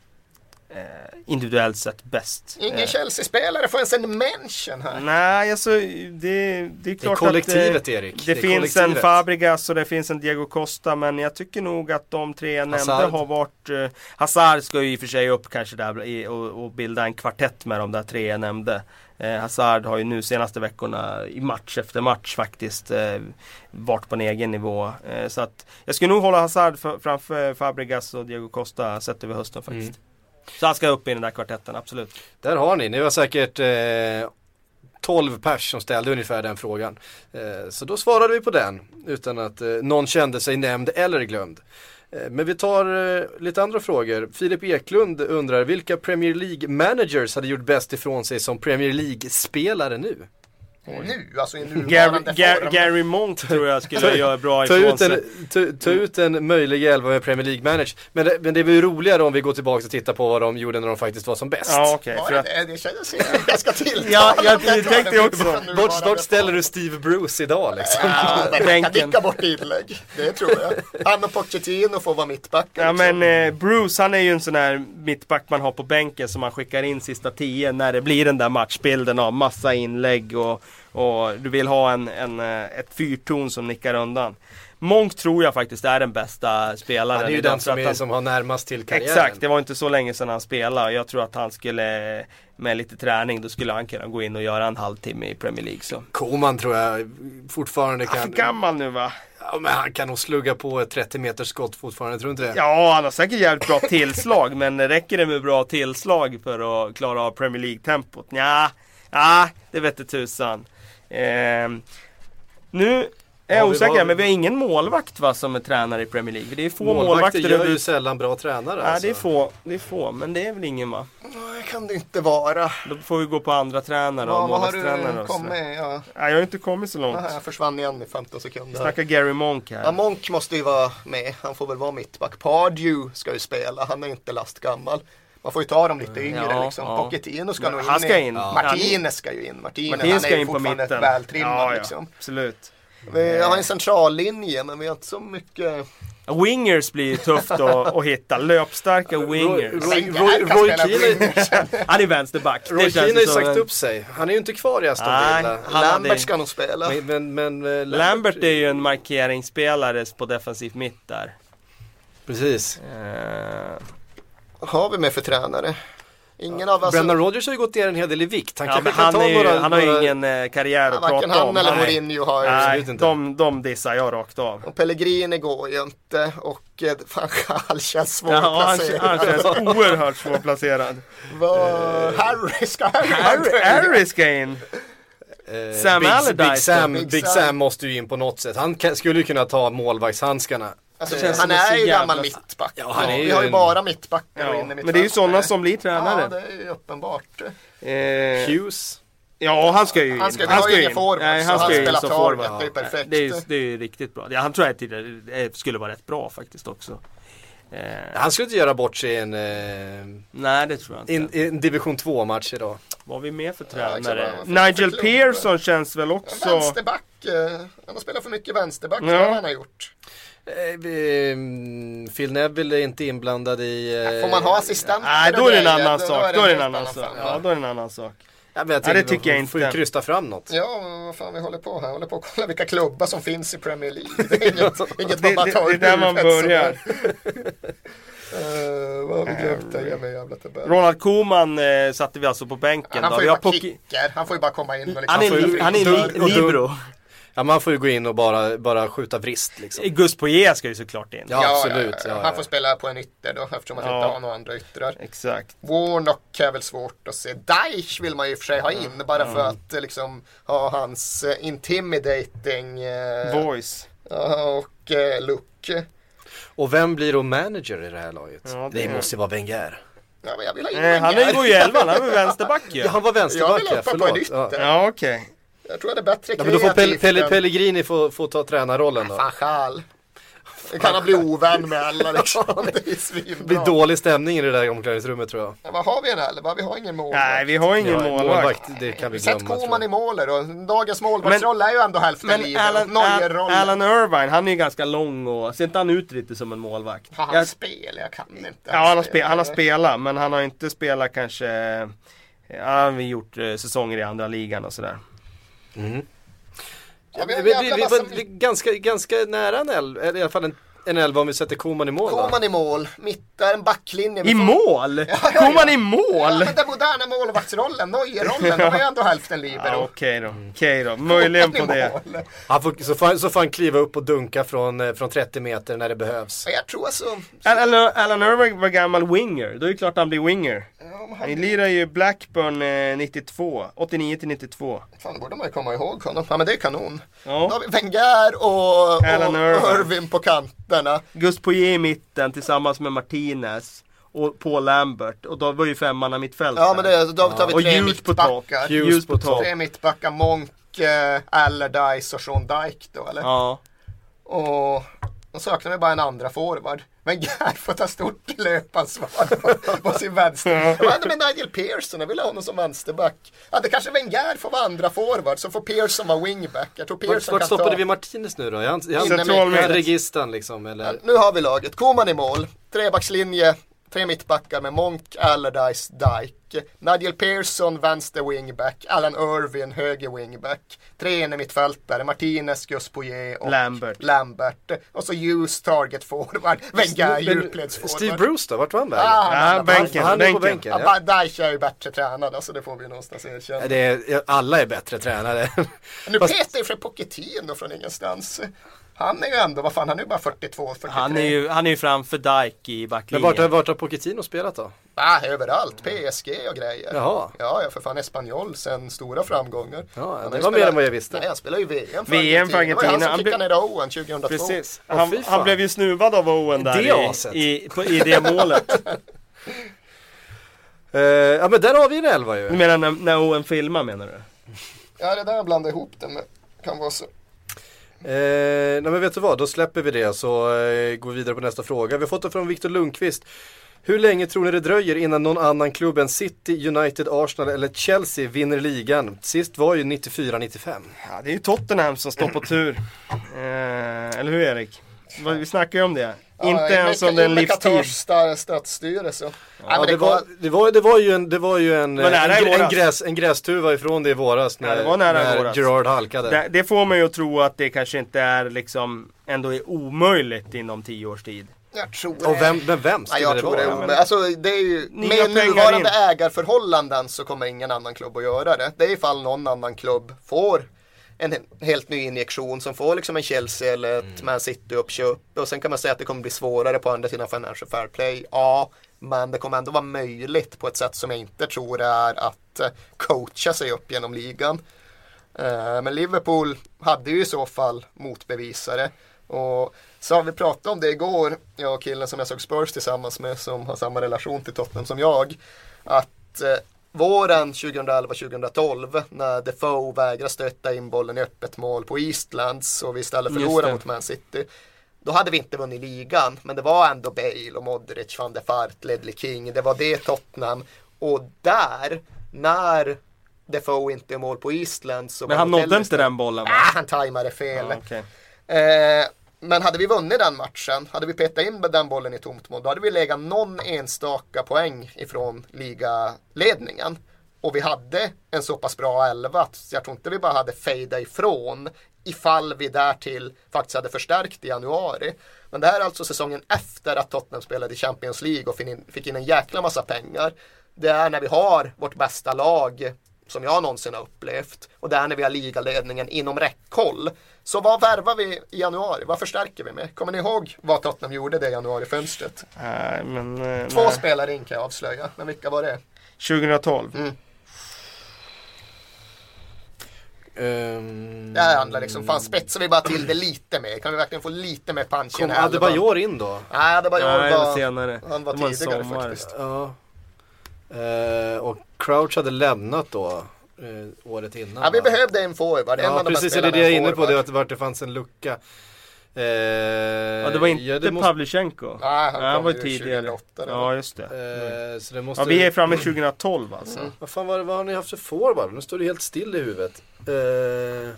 individuellt sett bäst. Ingen Eh, Chelsea-spelare får ens en mention här. Nej, alltså det, det är Det är klart kollektivet att eh, Erik. det, är finns en. Fabregas och det finns en Diego Costa men jag tycker nog att de tre jag nämnde Hazard. har varit eh, Hazard ska ju i och för sig upp kanske där i, och, och bilda en kvartett med de där tre jag nämnde. Eh, Hazard har ju nu senaste veckorna i match efter match faktiskt eh, varit på en egen nivå. Eh, så att jag skulle nog hålla Hazard för, framför Fabregas och Diego Costa sett över hösten faktiskt. Mm. Så han ska upp i den där kvartetten, absolut. Där har ni, ni var säkert eh, 12 pers som ställde ungefär den frågan. Eh, så då svarade vi på den utan att eh, någon kände sig nämnd eller glömd. Eh, men vi tar eh, lite andra frågor. Filip Eklund undrar vilka Premier League managers hade gjort bäst ifrån sig som Premier League-spelare nu? Nu, alltså i Gary, nuvarande Gary, form. Gary Monk tror jag skulle göra bra ifrån ut, sig. en, ta, ta ut en möjlig elva med Premier League-managers. Men det, men det blir ju roligare om vi går tillbaka och tittar på vad de gjorde när de faktiskt var som bäst. Ja okej. Var för det att- det? Det kändes ganska tilltalande. Ja, jag tar tänkte den också. Bort, snart ställer du Steve Bruce idag liksom. Ja, kan nicka bort inlägg. Det tror jag. Han och Pochettino får vara mittbackar. Ja liksom. men eh, Bruce han är ju en sån här mittback man har på bänken som man skickar in sista tio när det blir den där matchbilden av massa inlägg och, och du vill ha en, en, eh, ett fyrtorn som nickar undan. Monk tror jag faktiskt är den bästa spelaren Han är ju den som, är, han- som har närmast till karriären. Exakt, det var inte så länge sedan han spelade. Jag tror att han skulle med lite träning då skulle han kunna gå in och göra en halvtimme i Premier League. Så. Koman tror jag fortfarande Han är för kan. gammal nu va? Ja, men han kan nog slugga på ett 30 meters skott fortfarande, tror du inte det? Ja, han har säkert jävligt bra tillslag men räcker det med bra tillslag för att klara av Premier League-tempot? Ja, ja, det vete tusan. Ehm, nu är jag Ja, osäker, var- men vi har ingen målvakt va, som är tränare i Premier League. Det är få Målvakter målvakter. gör ju sällan bra tränare Ja, alltså. det är få, det är få, men det är väl ingen va? Nej, kan det inte vara. Då får vi gå på andra tränare och Ja, vad har målvaktstränare du kommit? Ja. Nej, jag har inte kommit så långt. Aha, jag försvann igen i 15 sekunder. här. Snacka Gary Monk Ja, här. Monk måste ju vara med. Han får väl vara mittback. Pardew ska ju spela. Han är inte lastgammal. Man får ju ta dem lite yngre Ja, liksom. ja. Pochettino ska Men nog in. han ska in. Ja. Martinez ska ju in. Martinez, Martin han ska är ju fortfarande vältrimmad ja, ja, liksom. absolut. Vi har en centrallinje men vi har inte så mycket. Wingers blir ju tufft att, att hitta. Löpstarka wingers. Roy, Roy, Roy wingers. Han är vänsterback. Det Roy Keane har ju sagt en- upp sig. Han är ju inte kvar i Aston Villa. Lambert ska nog spela. Men, men, men eh, Lambert är ju en markeringsspelare på defensiv mitt där. Precis. Eh, Vad har vi med för tränare? Ingen av oss. Brendan Rodgers har ju gått ner en hel del i vikt. Han ja, han, ta är några... han har ju ingen eh, karriär att Varken prata han om. eller Nej. Mourinho har ju. Nej, Absolut inte. de, de dissar jag rakt av. Och Pellegrini går ju inte och eh, fan, han känns Ja, han, svårplacerad. han känns oerhört svårplacerad. Vad- Harry ska Harry, Harry, Harry ska in. Eh, Sam Big, Allardyce Big Sam? Big. Sam. måste ju in på något sätt. Han kan, skulle ju kunna ta målvaktshandskarna. Alltså, Det känns han som en så är ju gammal mittback. Ja, han är ju Vi har ju en- bara mittbackar Ja, inne i men det är ju sådana som blir Ja, tränare. det är ju uppenbart. Eh, Hughes. ja, han ska ju in. Han ska- ju ju in. forward, Nej, han ska ju in spelar som forward. det är perfekt. Det är, ju- det är ju riktigt bra. Ja, han tror jag tidigare eh, skulle vara rätt bra faktiskt också. Eh, Han skulle inte göra bort sig i en, eh, nej, det tror jag inte. in, i en division 2-match idag. Vad har vi mer för Ja, tränare? för- Nigel? Pearson känns väl också... Vänsterback. eh, Han har spelat för mycket vänsterback. Ja. Ja. han har gjort. Eh, mm, Phil Neville är inte inblandad i... eh, Får man ha assistenter? Nej, då är det en annan sak. Då är det en annan sak. Ja, då är det en annan sak. Ja, men jag Nej, tänker det tycker jag man får ju inte. krysta fram något. Ja, men vad fan vi håller på här. Jag håller på att kolla vilka klubbar som finns i Premier League. Det är inget, inget man Det, bara tar det är där man börjar. Eh, vad har vi glömt där? Ge mig jävla tabell. Ronald Koeman eh, satte vi alltså på bänken. Han då. får Vi ju bara Poki- kicker. Han får ju bara komma in och liksom Han är, får ju- han är li, libero. Ja, man får ju gå in och bara, bara skjuta vrist liksom. Gus Poirier ska ju såklart in. Ja, absolut. Ja, Han ja. får spela på en ytter då eftersom han Ja. inte har några andra yttrar. Exakt. Warnock är väl svårt att se. Deich vill man ju i för sig ha in bara för att liksom ha hans eh, intimidating eh, Voice. ja, och eh, look. Och vem blir då manager i det här laget? Ja, det... det- måste ju vara Wenger. Ja, men jag vill ha in Eh, han Wenger. är, går ju elvan, han är väl vänsterback ju. Ja, han var Jag vänsterback vill ja, hoppa på en förlåt. ytter. Ja. Ja, okej. Jag tror det är bättre Ja, men då får Pelle än- Pellegrini få, få ta tränarrollen då. Fan sjal. Det kan han bli ovän med alla liksom. Det är Det blir svinbra. dålig stämning i det där omklädningsrummet tror jag. Ja, vad har vi en elva? Vi har ingen mål. Nej, vi har ingen Ja, målvakt. det kan vi Sätt glömma. tror Koman i målet då. Dagens målvaktsroll är ju ändå hälften Men livet. Alan, Al, Neuer-rollen. Alan Irvine, han är ju ganska lång och ser inte han ut lite som en målvakt? Har han Jag- spel? Jag kan inte. Ja, han har, spe, han har spelat, men han har inte spelat kanske... Ja, han har gjort eh, säsonger i andra ligan och sådär. Ja, vi Vi, har vi, vi, massa- vi, vi, ganska, ganska nära en elva, eller i alla fall en, en elva om vi sätter Koman i mål? Koman i mål. Mittar en backlinje. I mål? Ja, ja, ja. i mål? Ja, men den moderna målvaktsrollen, Neuer-rollen, de är ju ändå hälften Ja, libero. Okej då, okej då. Möjligen på Koman det. mål. Han får, så, får, han- så får han kliva upp och dunka från, eh, från 30 meter när det behövs. Ja, Jag tror alltså... Alan, Irvine var gammal winger, då är det klart han blir winger. Ja, Han han, lirar ju Blackburn eh, 92, 89 till 92. fan, det borde man ju komma ihåg honom. Ja, men det är kanon. Då har Ja. vi Wenger och, och. Irvin på kanterna. Gus Poirier i mitten tillsammans med Martinez och Paul Lambert. Och då var ju femman mittfält Ja, men det, då tar vi Och tre mittbackar. Hughes Hughes på topp. Tre mittbackar, Monk, eh, Allardyce och Sean Dyke då, eller? Ja. Och då saknar vi bara en andra forward. Men Gerd får ta stort löpansvar på, på sin vänster. Vad hände med Nigel Pearson? Jag ville ha honom som vänsterback. Ja, det kanske Wenger får vara andra forward, så får Pearson vara wingback. Jag tror Pearson vart stoppade ta... vi Martinez nu då? Är han, är han, är han mitt. registern liksom eller? Nu har vi laget. Koman i mål. Trebackslinje. Tre mittbackar med Monk, Allardyce, Dyke. Nigel Pearson, vänster wingback. Alan Irvin, höger wingback. Tre inne mittfältare. Martinez, Gus Poirier och Lambert. Lambert. Och så Hughes, target forward. Wenger, djupledsforward. Steve Bruce då? Vart var han vägen? Ah, han på bänken. han är på bänken. bänken. Ja, Ja. Dyche är ju bättre tränad, alltså det får vi någonstans erkänna. Det är, alla är bättre tränare. Nu petar ju för Pochettino från ingenstans. Han är ju ändå, vad fan, han är ju bara 42, 43. Han är ju, han är ju framför Dyke i Men backlinjen. vart, har- vart har Pochettino spelat då? Ah, överallt, PSG och grejer. Jaha. Ja, ja, för fan Espanyol sen stora framgångar. Ja, Han det var mer än vad jag visste. Nej, han spelar ju VM för VM för Det var ju Argentina. han som blev- kickade ner Owen 2002. Precis. Han, fan. han blev ju snuvad av Owen där Det i, i, på, i det målet. Eh, ja men där har vi en elva ju. Du menar när, när Owen filmar menar du? Ja, det där jag blandade ihop det med. Kan vara så. Eh, nej men vet du vad, då släpper vi det så eh, går vi vidare på nästa fråga. Vi har fått det från Viktor Lundqvist. Hur länge tror ni det dröjer innan någon annan klubb än City, United, Arsenal eller Chelsea vinner ligan? Sist var ju 94-95. Ja, det är ju Tottenham som står på tur. Eh, eller hur Erik? Vi snackar ju om det. Inte ens under en livstid. Katars stadsstyrelse. Ja, Ja, men det, var, det, var, det var ju en, det var ju en, en, en, gräs, en grästuva ifrån det i våras när, Ja, det när våras. Gerard halkade. Det, det får mig att tro att det kanske inte är liksom ändå är omöjligt inom tio års tid. Jag tror Och vem, men vem Ja, skulle jag det tror det vara? omöjligt. Alltså, det är ju, med nuvarande in. ägarförhållanden så kommer ingen annan klubb att göra det. Det är ifall någon annan klubb får en helt ny injektion som får liksom en Chelsea eller ett Mm. Man City uppköp. Och sen kan man säga att det kommer bli svårare på andra sidan Financial Fair Play. Ja, men det kommer ändå vara möjligt på ett sätt som jag inte tror är att eh, coacha sig upp genom ligan. Eh, Men Liverpool hade ju i så fall motbevisare. Och så har vi pratat om det igår, jag och killen som jag såg Spurs tillsammans med som har samma relation till Tottenham som jag. Att eh, våren 2011-2012 när Defoe vägrar stötta in bollen i öppet mål på Eastlands och vi istället förlorar mot Man City. Då hade vi inte vunnit ligan, men det var ändå Bale och Modric, van der Fart, Ledley King. Det var det Tottenham. Och där, när Defoe inte är mål på Eastlands. Så Men han nådde inte den bollen va? Ah, han tajmade fel. Ja, okej. Eh, men hade vi vunnit den matchen, hade vi petat in den bollen i tomt mål, då hade vi legat någon enstaka poäng ifrån ligaledningen. Och vi hade en så pass bra elva att jag tror inte vi bara hade fejda ifrån ifall vi därtill faktiskt hade förstärkt i januari. Men det här är alltså säsongen efter att Tottenham spelade i Champions League och fick in, fick in en jäkla massa pengar. Det är när vi har vårt bästa lag som jag någonsin har upplevt. Och det är när vi har ligaledningen inom räckhåll. Så vad värvar vi i januari? Vad förstärker vi med? Kommer ni ihåg vad Tottenham gjorde det januarifönstret? Men... eh, Två nej. spelare in kan jag avslöja. Men vilka var det? 2012. Ehm, Det här handlar liksom, fan spetsar vi bara till det lite mer? Kan vi verkligen få lite mer punch i Kom den här elvan? Adebayor in då? Nej, Adebayor det var var, senare. han var Det var en tidigare sommar. faktiskt. Ja. Eh, och Crouch hade lämnat då eh, året innan Ja, vi va? behövde en forward. En Ja precis, det är det jag är inne på, det var att vart det fanns en lucka. Eh, Ja, det var inte det måste. Nej, han kom var ju tidigare. 2008 då. Ja, just det. eh, så det måste... Ja, vi är framme 2012 alltså. Vad fan var det, vad har ni haft för forward? Nu står det helt still i huvudet. Eh,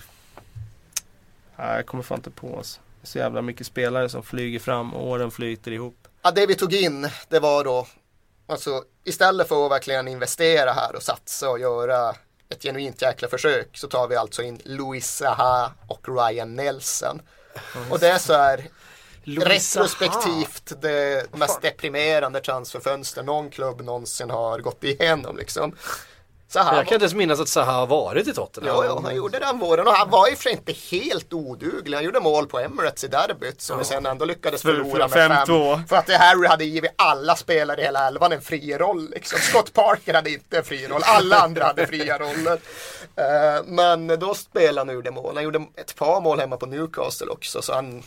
Nej, jag kommer fan inte på oss. Det är så jävla mycket spelare som flyger fram och åren flyter ihop. Ja, det vi tog in, det var då, alltså istället för att verkligen investera här och satsa och göra ett genuint jäkla försök så tar vi alltså in Louis Saha och Ryan Nelson. Och det är så här Louis retrospektivt det mest deprimerande transferfönster någon klubb någonsin har gått igenom liksom. Saha jag kan inte ens minnas att Zaha har varit i Tottenham. Ja, ja, han gjorde den våren och han var och för inte helt oduglig. Han gjorde mål på Emirates i derbyt som vi sen ändå lyckades För- förlora för med 5-2. fem. För att Harry hade givit alla spelare i hela elvan en fri roll. Liksom. Scott Parker hade inte en fri roll, alla andra hade fria roller. Eh, men då spelade han ur det mål. Han gjorde ett par mål hemma på Newcastle också. Så han,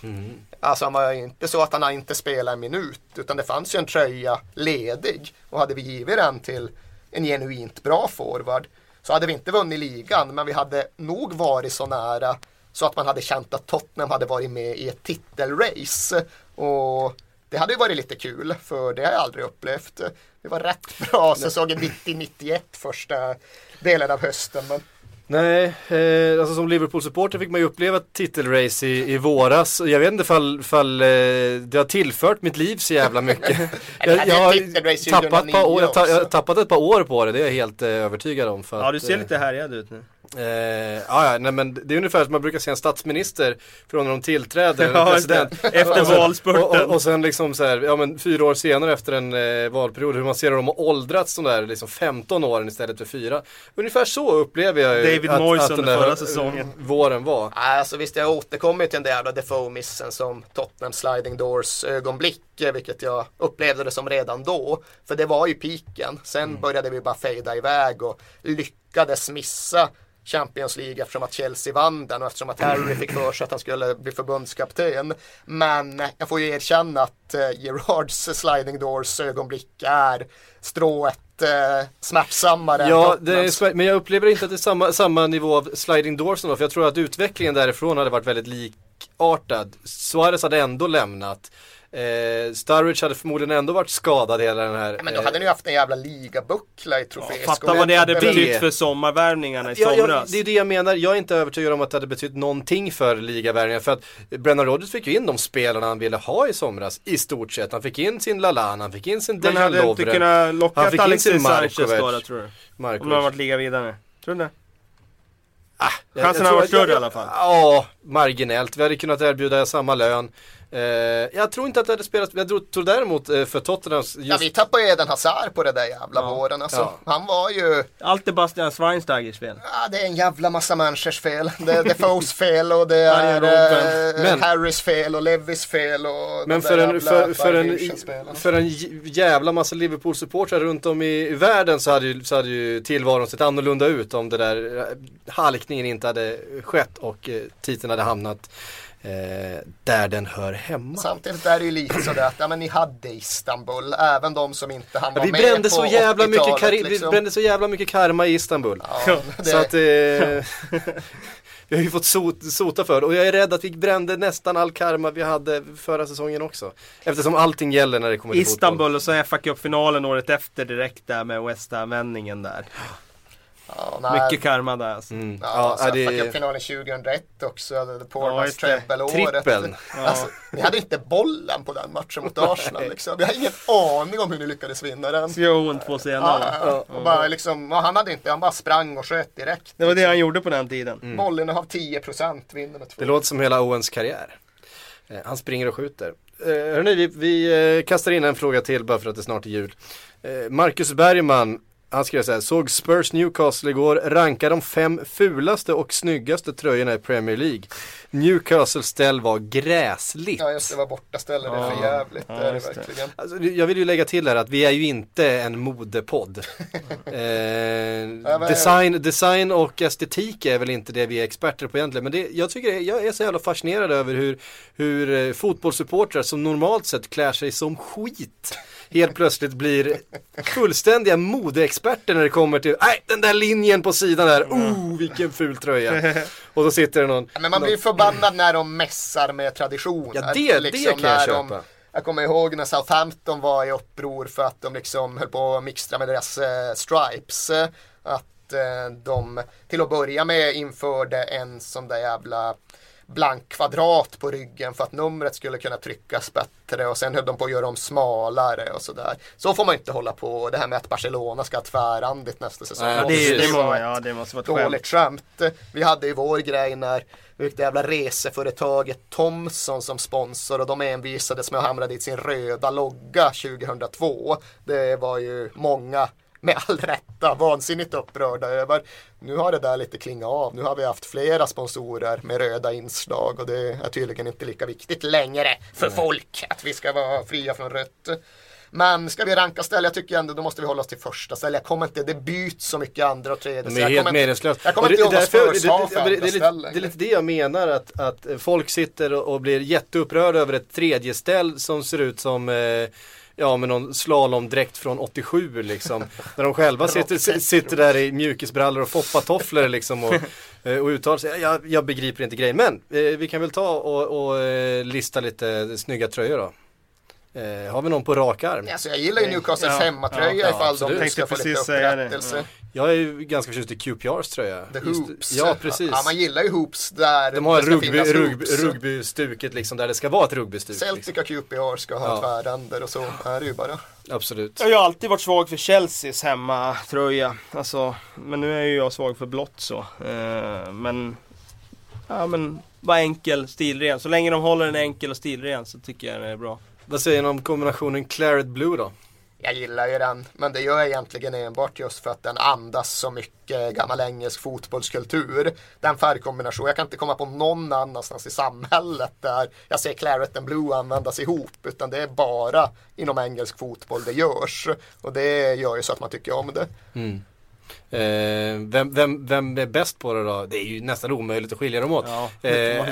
alltså han var ju inte så att han inte spelade en minut. Utan det fanns ju en tröja ledig. Och hade vi givit den till en genuint bra forward så hade vi inte vunnit ligan men vi hade nog varit så nära så att man hade känt att Tottenham hade varit med i ett titelrace. Och det hade ju varit lite kul för det har jag aldrig upplevt. Det var rätt bra säsongen 90-91 första delen av hösten. Men Nej, eh, alltså som Liverpool-supporter fick man ju uppleva ett titelrace i, i våras. Och Jag vet inte ifall, ifall eh, det har tillfört mitt liv så jävla mycket. jag, jag ett har tappat, ett par 2009 år, jag, ta, jag har tappat ett par år på det, det är jag helt eh, övertygad om. För Ja, du att, ser eh, lite härjad ut nu. Eh, ja, nej men det är ungefär som man brukar se en statsminister från när de tillträder, Ja, president. Efter Och sen- valspurten. Och, och, och sen liksom så här, ja men fyra år senare efter en eh, valperiod, hur man ser hur de har åldrats de där liksom 15 åren istället för fyra. Ungefär så upplever jag ju David att, Moyes att den där förra säsongen. våren var. Alltså visst jag återkommer till den där jävla Defoe-missen som Tottenham sliding doors ögonblick, eh, vilket jag upplevde det som redan då. För det var ju piken. Sen började vi bara fejda iväg och lyckades missa Champions League eftersom att Chelsea vann den och eftersom att Harry fick för sig att han skulle bli förbundskapten. Men jag får ju erkänna att eh, Gerards sliding doors ögonblick är strået eh, smärtsammare Ja, är, men jag upplever inte att det är samma, samma nivå av sliding doors ändå, för jag tror att utvecklingen därifrån hade varit väldigt likartad. Suarez hade ändå lämnat. Eh, Sturridge hade förmodligen ändå varit skadad hela den här. Men då eh, hade ni ju haft en jävla ligabuckla i troféskålen. Fatta vad det hade betytt för sommarvärvningarna i Ja, ja, somras. det är det jag menar. Jag är inte övertygad om att det hade betytt någonting för ligavärvningen. För att Brennan Rodgers fick ju in de spelarna han ville ha i somras. I stort sett. Han fick in sin Lallana, han fick in sin Men Dejan hade inte Lovren. kunnat Han locka fick in Alexis sin Sanchez Markovic. då, tror du? Om de har Markovic. varit liga vidare. Tror du det? Jag- jag Chansen har tror varit större jag- i alla fall. Ja, marginellt. Vi hade kunnat erbjuda samma lön. Eh, jag tror inte att det hade spelat, jag tror, tror däremot eh, för Tottenhams just Ja, vi tappade ju Eden Hazard på det där jävla Ja. våren. Alltså, Ja. Han var ju, Allt är Bastian Schweinsteigers fel. ja, det är en jävla massa människors fel. Det är Defoes fel och det är eh, Men- Harrys fel och Levis fel och Men för en, jävla för, för, en, München-spelarna. för en jävla massa Liverpool-supportrar runt om i, i världen så hade, ju, så hade ju tillvaron sett annorlunda ut om det där eh, halkningen inte hade skett och eh, titeln hade hamnat eh, där den hör hemma. Samtidigt är det ju lite sådär att ja, men ni hade Istanbul, även de som inte hann Ja, vara vi med brände på så jävla mycket 80-talet, kari- liksom. vi brände så jävla mycket karma i Istanbul. Ja, det, Så att eh, vi har ju fått sot, sota för det och jag är rädd att vi brände nästan all karma vi hade förra säsongen också. Eftersom allting gäller när det kommer till fotboll. Istanbul och så FA Cup-finalen året efter direkt där med West Ham-vändningen där. Ja. Mycket karma där alltså. Mm. Ja, Ja, ja, det Cupfinalen 2001 också, The Ja, just det. treble-året. trippeln. Alltså, ni hade inte bollen på den matchen mot Arsenal liksom. Jag har ingen aning om hur ni lyckades vinna den. Så gör hon två Ja, senare. ja, och bara liksom, ja, han hade inte, han bara sprang och sköt direkt. Det var det han gjorde på den tiden. Mm. Bollinnehav 10% vinner med två. Det låter som hela Owens karriär. Eh, Han springer och skjuter. Eh, hörni, vi, vi eh, kastar in en fråga till bara för att det snart är jul. Eh, Marcus Bergman, han skrev så här, såg Spurs Newcastle igår, ranka de fem fulaste och snyggaste tröjorna i Premier League. Newcastle ställ var gräsligt. Ja just det, var bortaställe, det är för jävligt. Ja, det är det verkligen. Alltså, jag vill ju lägga till här att vi är ju inte en modepodd. eh, design, design och estetik är väl inte det vi är experter på egentligen. Men det, jag tycker det, jag är så jävla fascinerad över hur, hur eh, fotbollssupportrar som normalt sett klär sig som skit helt plötsligt blir fullständiga modeexperter när det kommer till, nej den där linjen på sidan där, oh vilken ful tröja. Och så sitter det någon, Men man blir förbannad när de mässar med tradition. Ja, det- det kan jag köpa. jag kommer ihåg när Southampton var i uppror för att de liksom höll på att mixtra med deras eh, stripes. Att eh, de till att börja med införde en sån där jävla blank kvadrat på ryggen för att numret skulle kunna tryckas bättre och sen höll de på att göra dem smalare och sådär. Så får man inte hålla på. Det här med att Barcelona ska ha tvärrandigt nästa säsong. Ja, det, precis. det, må, ja, det måste vara ett skämt. Dåligt skämt. Vi hade ju vår grej när vi det jävla reseföretaget Thomson som sponsor och de envisades med att hamra dit sin röda logga 2002. Det var ju många med all rätta vansinnigt upprörda över. Nu har det där lite klingat av. Nu har vi haft flera sponsorer med röda inslag och det är tydligen inte lika viktigt längre för folk att vi ska vara fria från rött. Men ska vi ranka ställ, jag tycker ändå då måste vi hålla oss till första ställe. Jag kommer inte, det byts så mycket andra och tredje. Jag helt meningslösa. Jag kommer inte har det- för andra det är lite- ställ Det är lite det jag menar att, att folk sitter och och blir jätteupprörda över ett tredje ställ som ser ut som eh, Ja med någon slalomdräkt från 87 liksom. När de själva sitter, sitter där i mjukisbrallor och foppatofflor liksom och, eh, och uttalar sig. Jag, jag begriper inte grejen. Men eh, vi kan väl ta och, och eh, lista lite snygga tröjor då. Eh, har vi någon på rak arm? Alltså jag gillar ju Newcastles Ja, hemmatröja ja, ifall absolut. de ska få lite upprättelse. Jag är ju ganska förtjust i QPRs tröja. The Just- hoops. Ja precis. Ja, man gillar ju hoops där De har det ska rugby, rugbystuket liksom där det ska vara ett rugbystuk. Liksom. Celtic och QPR ska ha Ja. tväränder och så är det ju bara. Absolut. Jag har alltid varit svag för Chelseas hemmatröja. Alltså, men nu är ju jag svag för blått så. Eh, men, ja men, bara enkel, stilren. Så länge de håller en enkel och stilren så tycker jag det är bra. Vad säger ni om kombinationen Claret Blue då? Jag gillar ju den, men det gör jag egentligen enbart just för att den andas så mycket gammal engelsk fotbollskultur. Den färgkombinationen, jag kan inte komma på någon annanstans i samhället där jag ser Claret and Blue användas ihop, utan det är bara inom engelsk fotboll det görs. Och det gör ju så att man tycker om det. Eh, vem, vem, vem är bäst på det då? Det är ju nästan omöjligt att skilja dem åt. Ja, eh,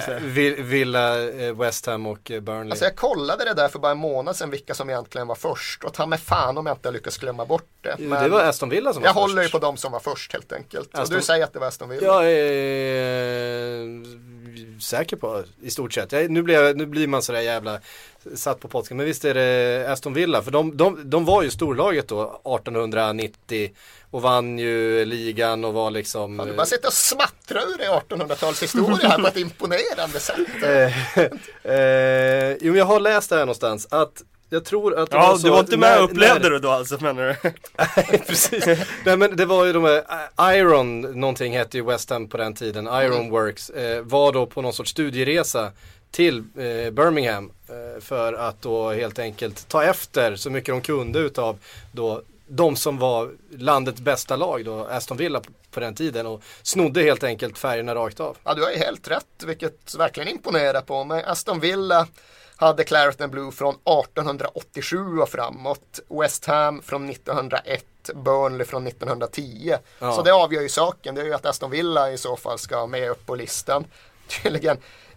Villa, eh, West Ham och eh, Burnley. Alltså jag kollade det där för bara en månad sedan vilka som egentligen var först och ta mig fan om jag inte lyckas glömma bort det. Men det var Aston Villa som var jag först. håller ju på de som var först helt enkelt. Aston- Och du säger att det var Aston Villa. Jag är säker på i stort sett. Jag, nu, blir jag, nu blir man sådär jävla satt på potten. Men visst är det Aston Villa. För de, de, de var ju storlaget då 1890 och vann ju ligan och var liksom Fan, du bara sitter och smattrar ur dig 1800-talshistoria här på ett imponerande sätt. Eh, eh, jo, jag har läst det här någonstans att jag tror att det Ja, var så du var inte med och upplevde när- det då alltså menar du? Nej, precis. Nej men det var ju de här, eh, Iron, någonting hette ju West Ham på den tiden, Iron Works, eh, var då på någon sorts studieresa till eh, Birmingham eh, för att då helt enkelt ta efter så mycket de kunde utav då de som var landets bästa lag då, Aston Villa på, den tiden och snodde helt enkelt färgerna rakt av. Ja, du har ju helt rätt, vilket verkligen imponerar på mig. Aston Villa hade Claret and Blue från 1887 och framåt. West Ham från 1901, Burnley från 1910. Ja. Så det avgör ju saken. Det är ju att Aston Villa i så fall ska med upp på listan. Tydligen.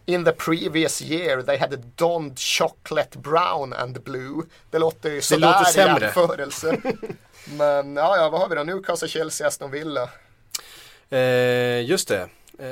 In the previous year they had donned chocolate brown and blue. Det låter ju sådär låter i sämre. jämförelse. Men ja, ja, vad har vi då? Newcastle, Chelsea, Aston Villa. Eh, just det. Eh,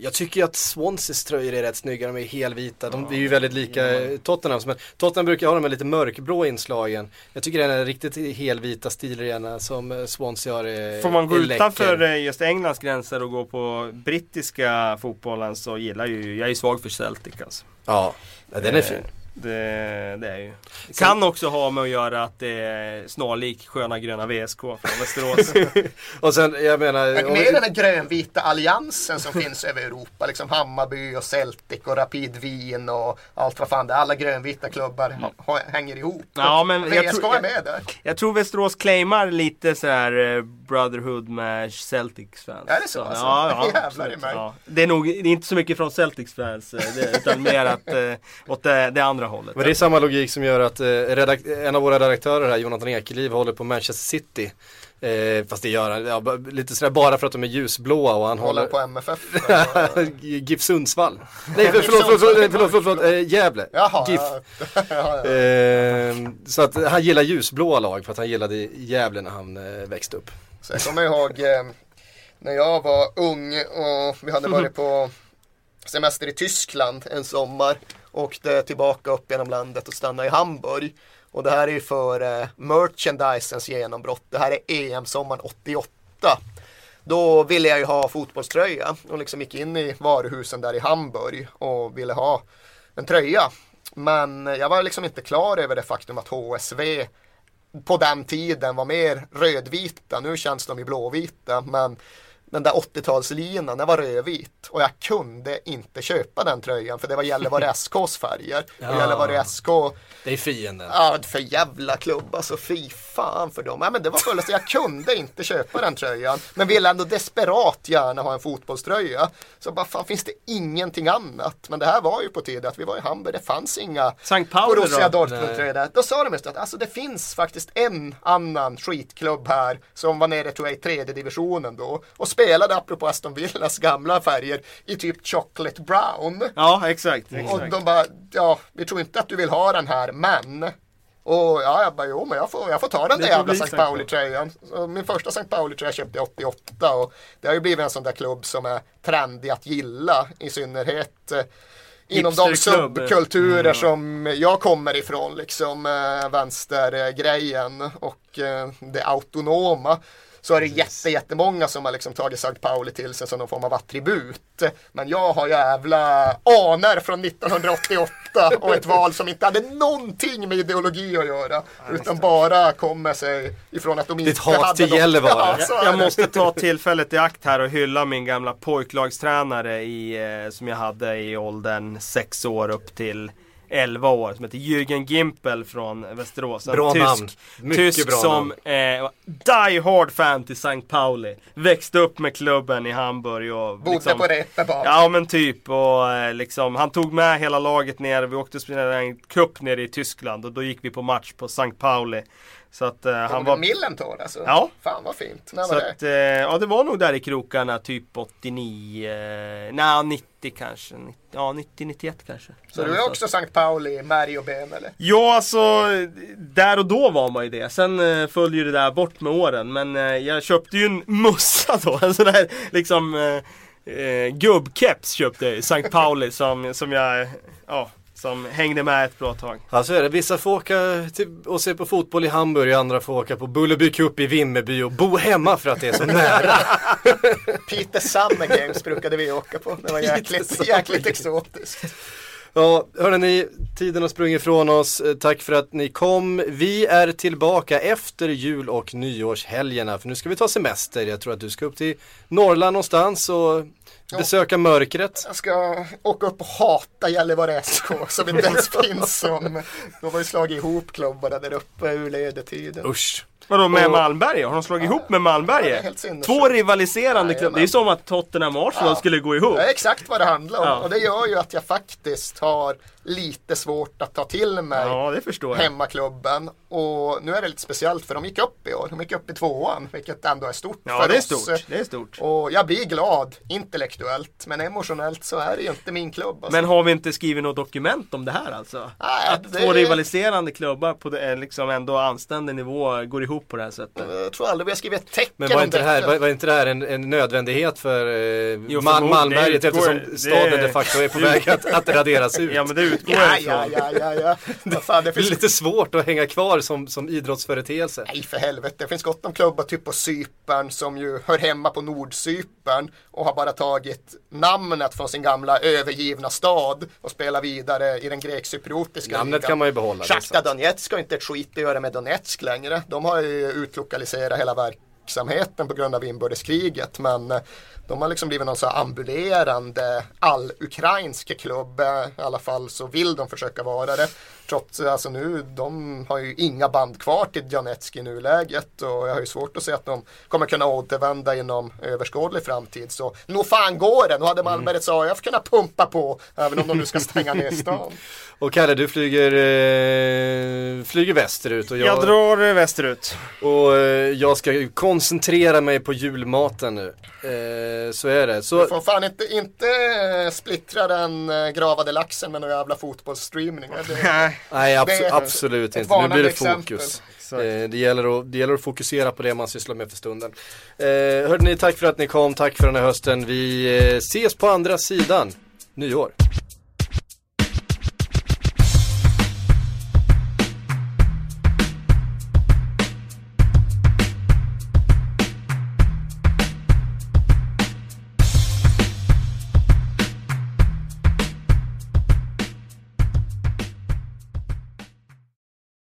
jag tycker ju att Swanseas tröjor är rätt snygga, de är helvita. De är ju väldigt lika eh, Tottenhams. Men Tottenham brukar ha de här lite mörkblå inslagen. Jag tycker den är riktigt helvita stilen som eh, Swansea har är, Får man gå läcker. utanför just Englands gränser och gå på brittiska fotbollen så gillar ju, jag är svag för Celtic alltså. Ja, den är fin. Det, det är ju. Kan också ha med att göra att det är snarlik sköna gröna VSK från Västerås. Och sen, jag menar... Men med den här grönvita alliansen som finns över Europa, liksom Hammarby och Celtic och Rapid Wien och allt vad fan det är. Alla grönvita klubbar ha, ha, hänger ihop. Ja, men jag VSK tror- är med där. Jag tror Västerås claimar lite så här eh, Brotherhood med Celtics fans. Är det så, alltså? Ja, ja, Jävlar absolut. ja. Det är nog det är inte så mycket från Celtics fans eh, det, utan mer att, eh, åt det, det andra hållet. Men det är samma logik som gör att eh, en av våra redaktörer här, Jonathan Ekeliv, håller på Manchester City. Eh, fast det gör han, ja, lite sådär bara för att de är ljusblåa och han Håller håller på MFF. GIF Sundsvall. Nej för, förlåt, förlåt, förlåt, förlåt, förlåt, förlåt eh, Gävle. Jaha, GIF. ja. ja, ja. Eh, så att han gillar ljusblåa lag för att han gillade Gävle när han eh, växte upp. Så jag kommer ihåg eh, när jag var ung och vi hade varit på semester i Tyskland en sommar. Åkte tillbaka upp genom landet och stannade i Hamburg. Och det här är ju för eh, merchandisens genombrott. Det här är EM-sommaren 88. Då ville jag ju ha fotbollströja och liksom gick in i varuhusen där i Hamburg och ville ha en tröja. Men jag var liksom inte klar över det faktum att HSV på den tiden var mer rödvita. Nu känns de ju blåvita. Men den där 80-talslinan, den var rödvit. Och jag kunde inte köpa den tröjan för det var Gällivare SKs färger. Och Gällivare SK, Det är fienden. ja för jävla klubb alltså. Fy fan för dem. Ja, men det var fullast, jag kunde inte köpa den tröjan. Men ville ändå desperat gärna ha en fotbollströja. Så bara fan finns det ingenting annat. Men det här var ju på tiden att vi var i Hamburg. Det fanns inga Sankt Pauli Borussia då? Dortmund där. Då sa de just att alltså, det finns faktiskt en annan skitklubb här som var nere tror jag i tredje divisionen då och spelade apropå Aston Villas gamla färger i typ chocolate brown. Ja, exakt. Och exakt. de bara, ja vi tror inte att du vill ha den här men och ja, jag bara, jo men jag får, jag får ta den där jävla St. Pauli-tröjan. Min första St. Pauli-tröja köpte jag 88 och det har ju blivit en sån där klubb som är trendig att gilla. I synnerhet eh, inom de subkulturer Mm. som jag kommer ifrån. Liksom eh, vänstergrejen och eh, det autonoma. Så är det jätte, jättemånga som har liksom tagit St. Pauli till sig som någon form av attribut. Men jag har jävla aner från 1988 och ett val som inte hade någonting med ideologi att göra. Utan bara kommer sig ifrån att de inte Ditt hat hade till Gällivare. Ja, Jag måste ta tillfället i akt här och hylla min gamla pojklagstränare i, eh, som jag hade i åldern 6 år upp till 11 år som heter Jürgen Gimpel från Västerås. En Bra tysk, namn. Mycket tysk bra som namn. eh, die hard fan till St. Pauli. Växte upp med klubben i Hamburg och Bodde liksom, på Reeperbahn. Ja men typ och eh, liksom han tog med hela laget ner. Vi åkte och spelade en cup nere i Tyskland och då gick vi på match på St. Pauli. Så att eh, han var... Millentor alltså. Ja. Fan vad fint. När Så var det? att, eh, ja det var nog där i krokarna typ 89, eh, nej 90 kanske. 90, ja 90, 91 kanske. Så du är också St. Pauli, märg och ben eller? Ja alltså, där och då var man ju det. Sen eh, följde ju det där bort med åren. Men eh, jag köpte ju en mussa då. En sån där liksom eh, eh, gubbkeps köpte jag i St. Pauli som, som jag, ja, som hängde med ett bra tag. Ja så är det, vissa får åka till, och se på fotboll i Hamburg, andra får åka på Bullerby Cup i Vimmerby och bo hemma för att det är så nära. Peter Summer Games brukade vi åka på. Det var jäkligt, jäkligt exotiskt. Ja, hörni, tiden har sprungit ifrån oss. Eh, Tack för att ni kom. Vi är tillbaka efter jul och nyårshelgerna för nu ska vi ta semester. Jag tror att du ska upp till Norrland någonstans och besöka mörkret. Jag ska åka upp och hata Gällivare SK som inte ens finns som. De har ju slagit ihop klubbarna där uppe ur ledetiden. Usch. Vadå med Och- Malmberget? Har de slagit ihop med Ja, det är Malmberget? sinnessjukt. Två rivaliserande klubbar. Det är som att Tottenham och Arsenal Ja. skulle gå ihop. Det är exakt vad det handlar om. Ja. Och det gör ju att jag faktiskt har lite svårt att ta till mig Ja, hemmaklubben. och nu är det lite speciellt för de gick upp i år. De gick upp i tvåan, vilket ändå är stort Ja, för det är oss. stort. Det är stort. Och jag blir glad, intellektuellt, men emotionellt så är det ju inte min klubb. Alltså. Men har vi inte skrivit något dokument om det här alltså? Nej, att det- två rivaliserande klubbar på det, liksom ändå anständig nivå går ihop på det här sättet. Jag tror aldrig vi har skrivit ett tecken Men var om inte det här, var, var inte det här en, en nödvändighet för eh, Jo, Mal- förmodligen. Malmberget Det utgår- eftersom staden det- de facto är på väg att, att raderas ut? Ja men det utgår Ja, ja, ja, ja, ja. Vad fan, det Det är finns lite svårt att hänga kvar som, som idrottsföreteelse. Nej för helvete, det finns gott om klubbar typ på Cypern som ju hör hemma på Nordcypern och har bara tagit namnet från sin gamla övergivna stad och spelar vidare i den grekcypriotiska Namnet ligan. kan man ju behålla. det sant. Donetsk har inte ett skit att göra med Donetsk längre. De har ju utlokalisera hela verksamheten på grund av inbördeskriget men eh, de har liksom blivit någon så ambulerande all-ukrainsk klubb. Eh, I alla fall så vill de försöka vara det. Trots alltså nu, de har ju inga band kvar till Donetsk i nuläget och jag har ju svårt att se att de kommer kunna återvända inom överskådlig framtid. Så nog fan går det, nu hade Malmbergets AIF kunnat pumpa på även om de nu ska stänga ner stan. Och Kalle, du flyger, eh, flyger västerut och jag, Jag drar eh, västerut. och eh, jag ska koncentrera mig på julmaten nu. Eh, så är det. Så, Du får fan inte, inte eh, splittra den eh, gravade laxen med någon jävla fotbollsstreamning. Nej. Nej, abso- det är absolut inte. Nu blir det fokus. Eh, det, gäller att, det gäller att fokusera på det man sysslar med för stunden. Eh, hörde ni, tack för att ni kom, tack för den här hösten. Vi eh, ses på andra sidan nyår.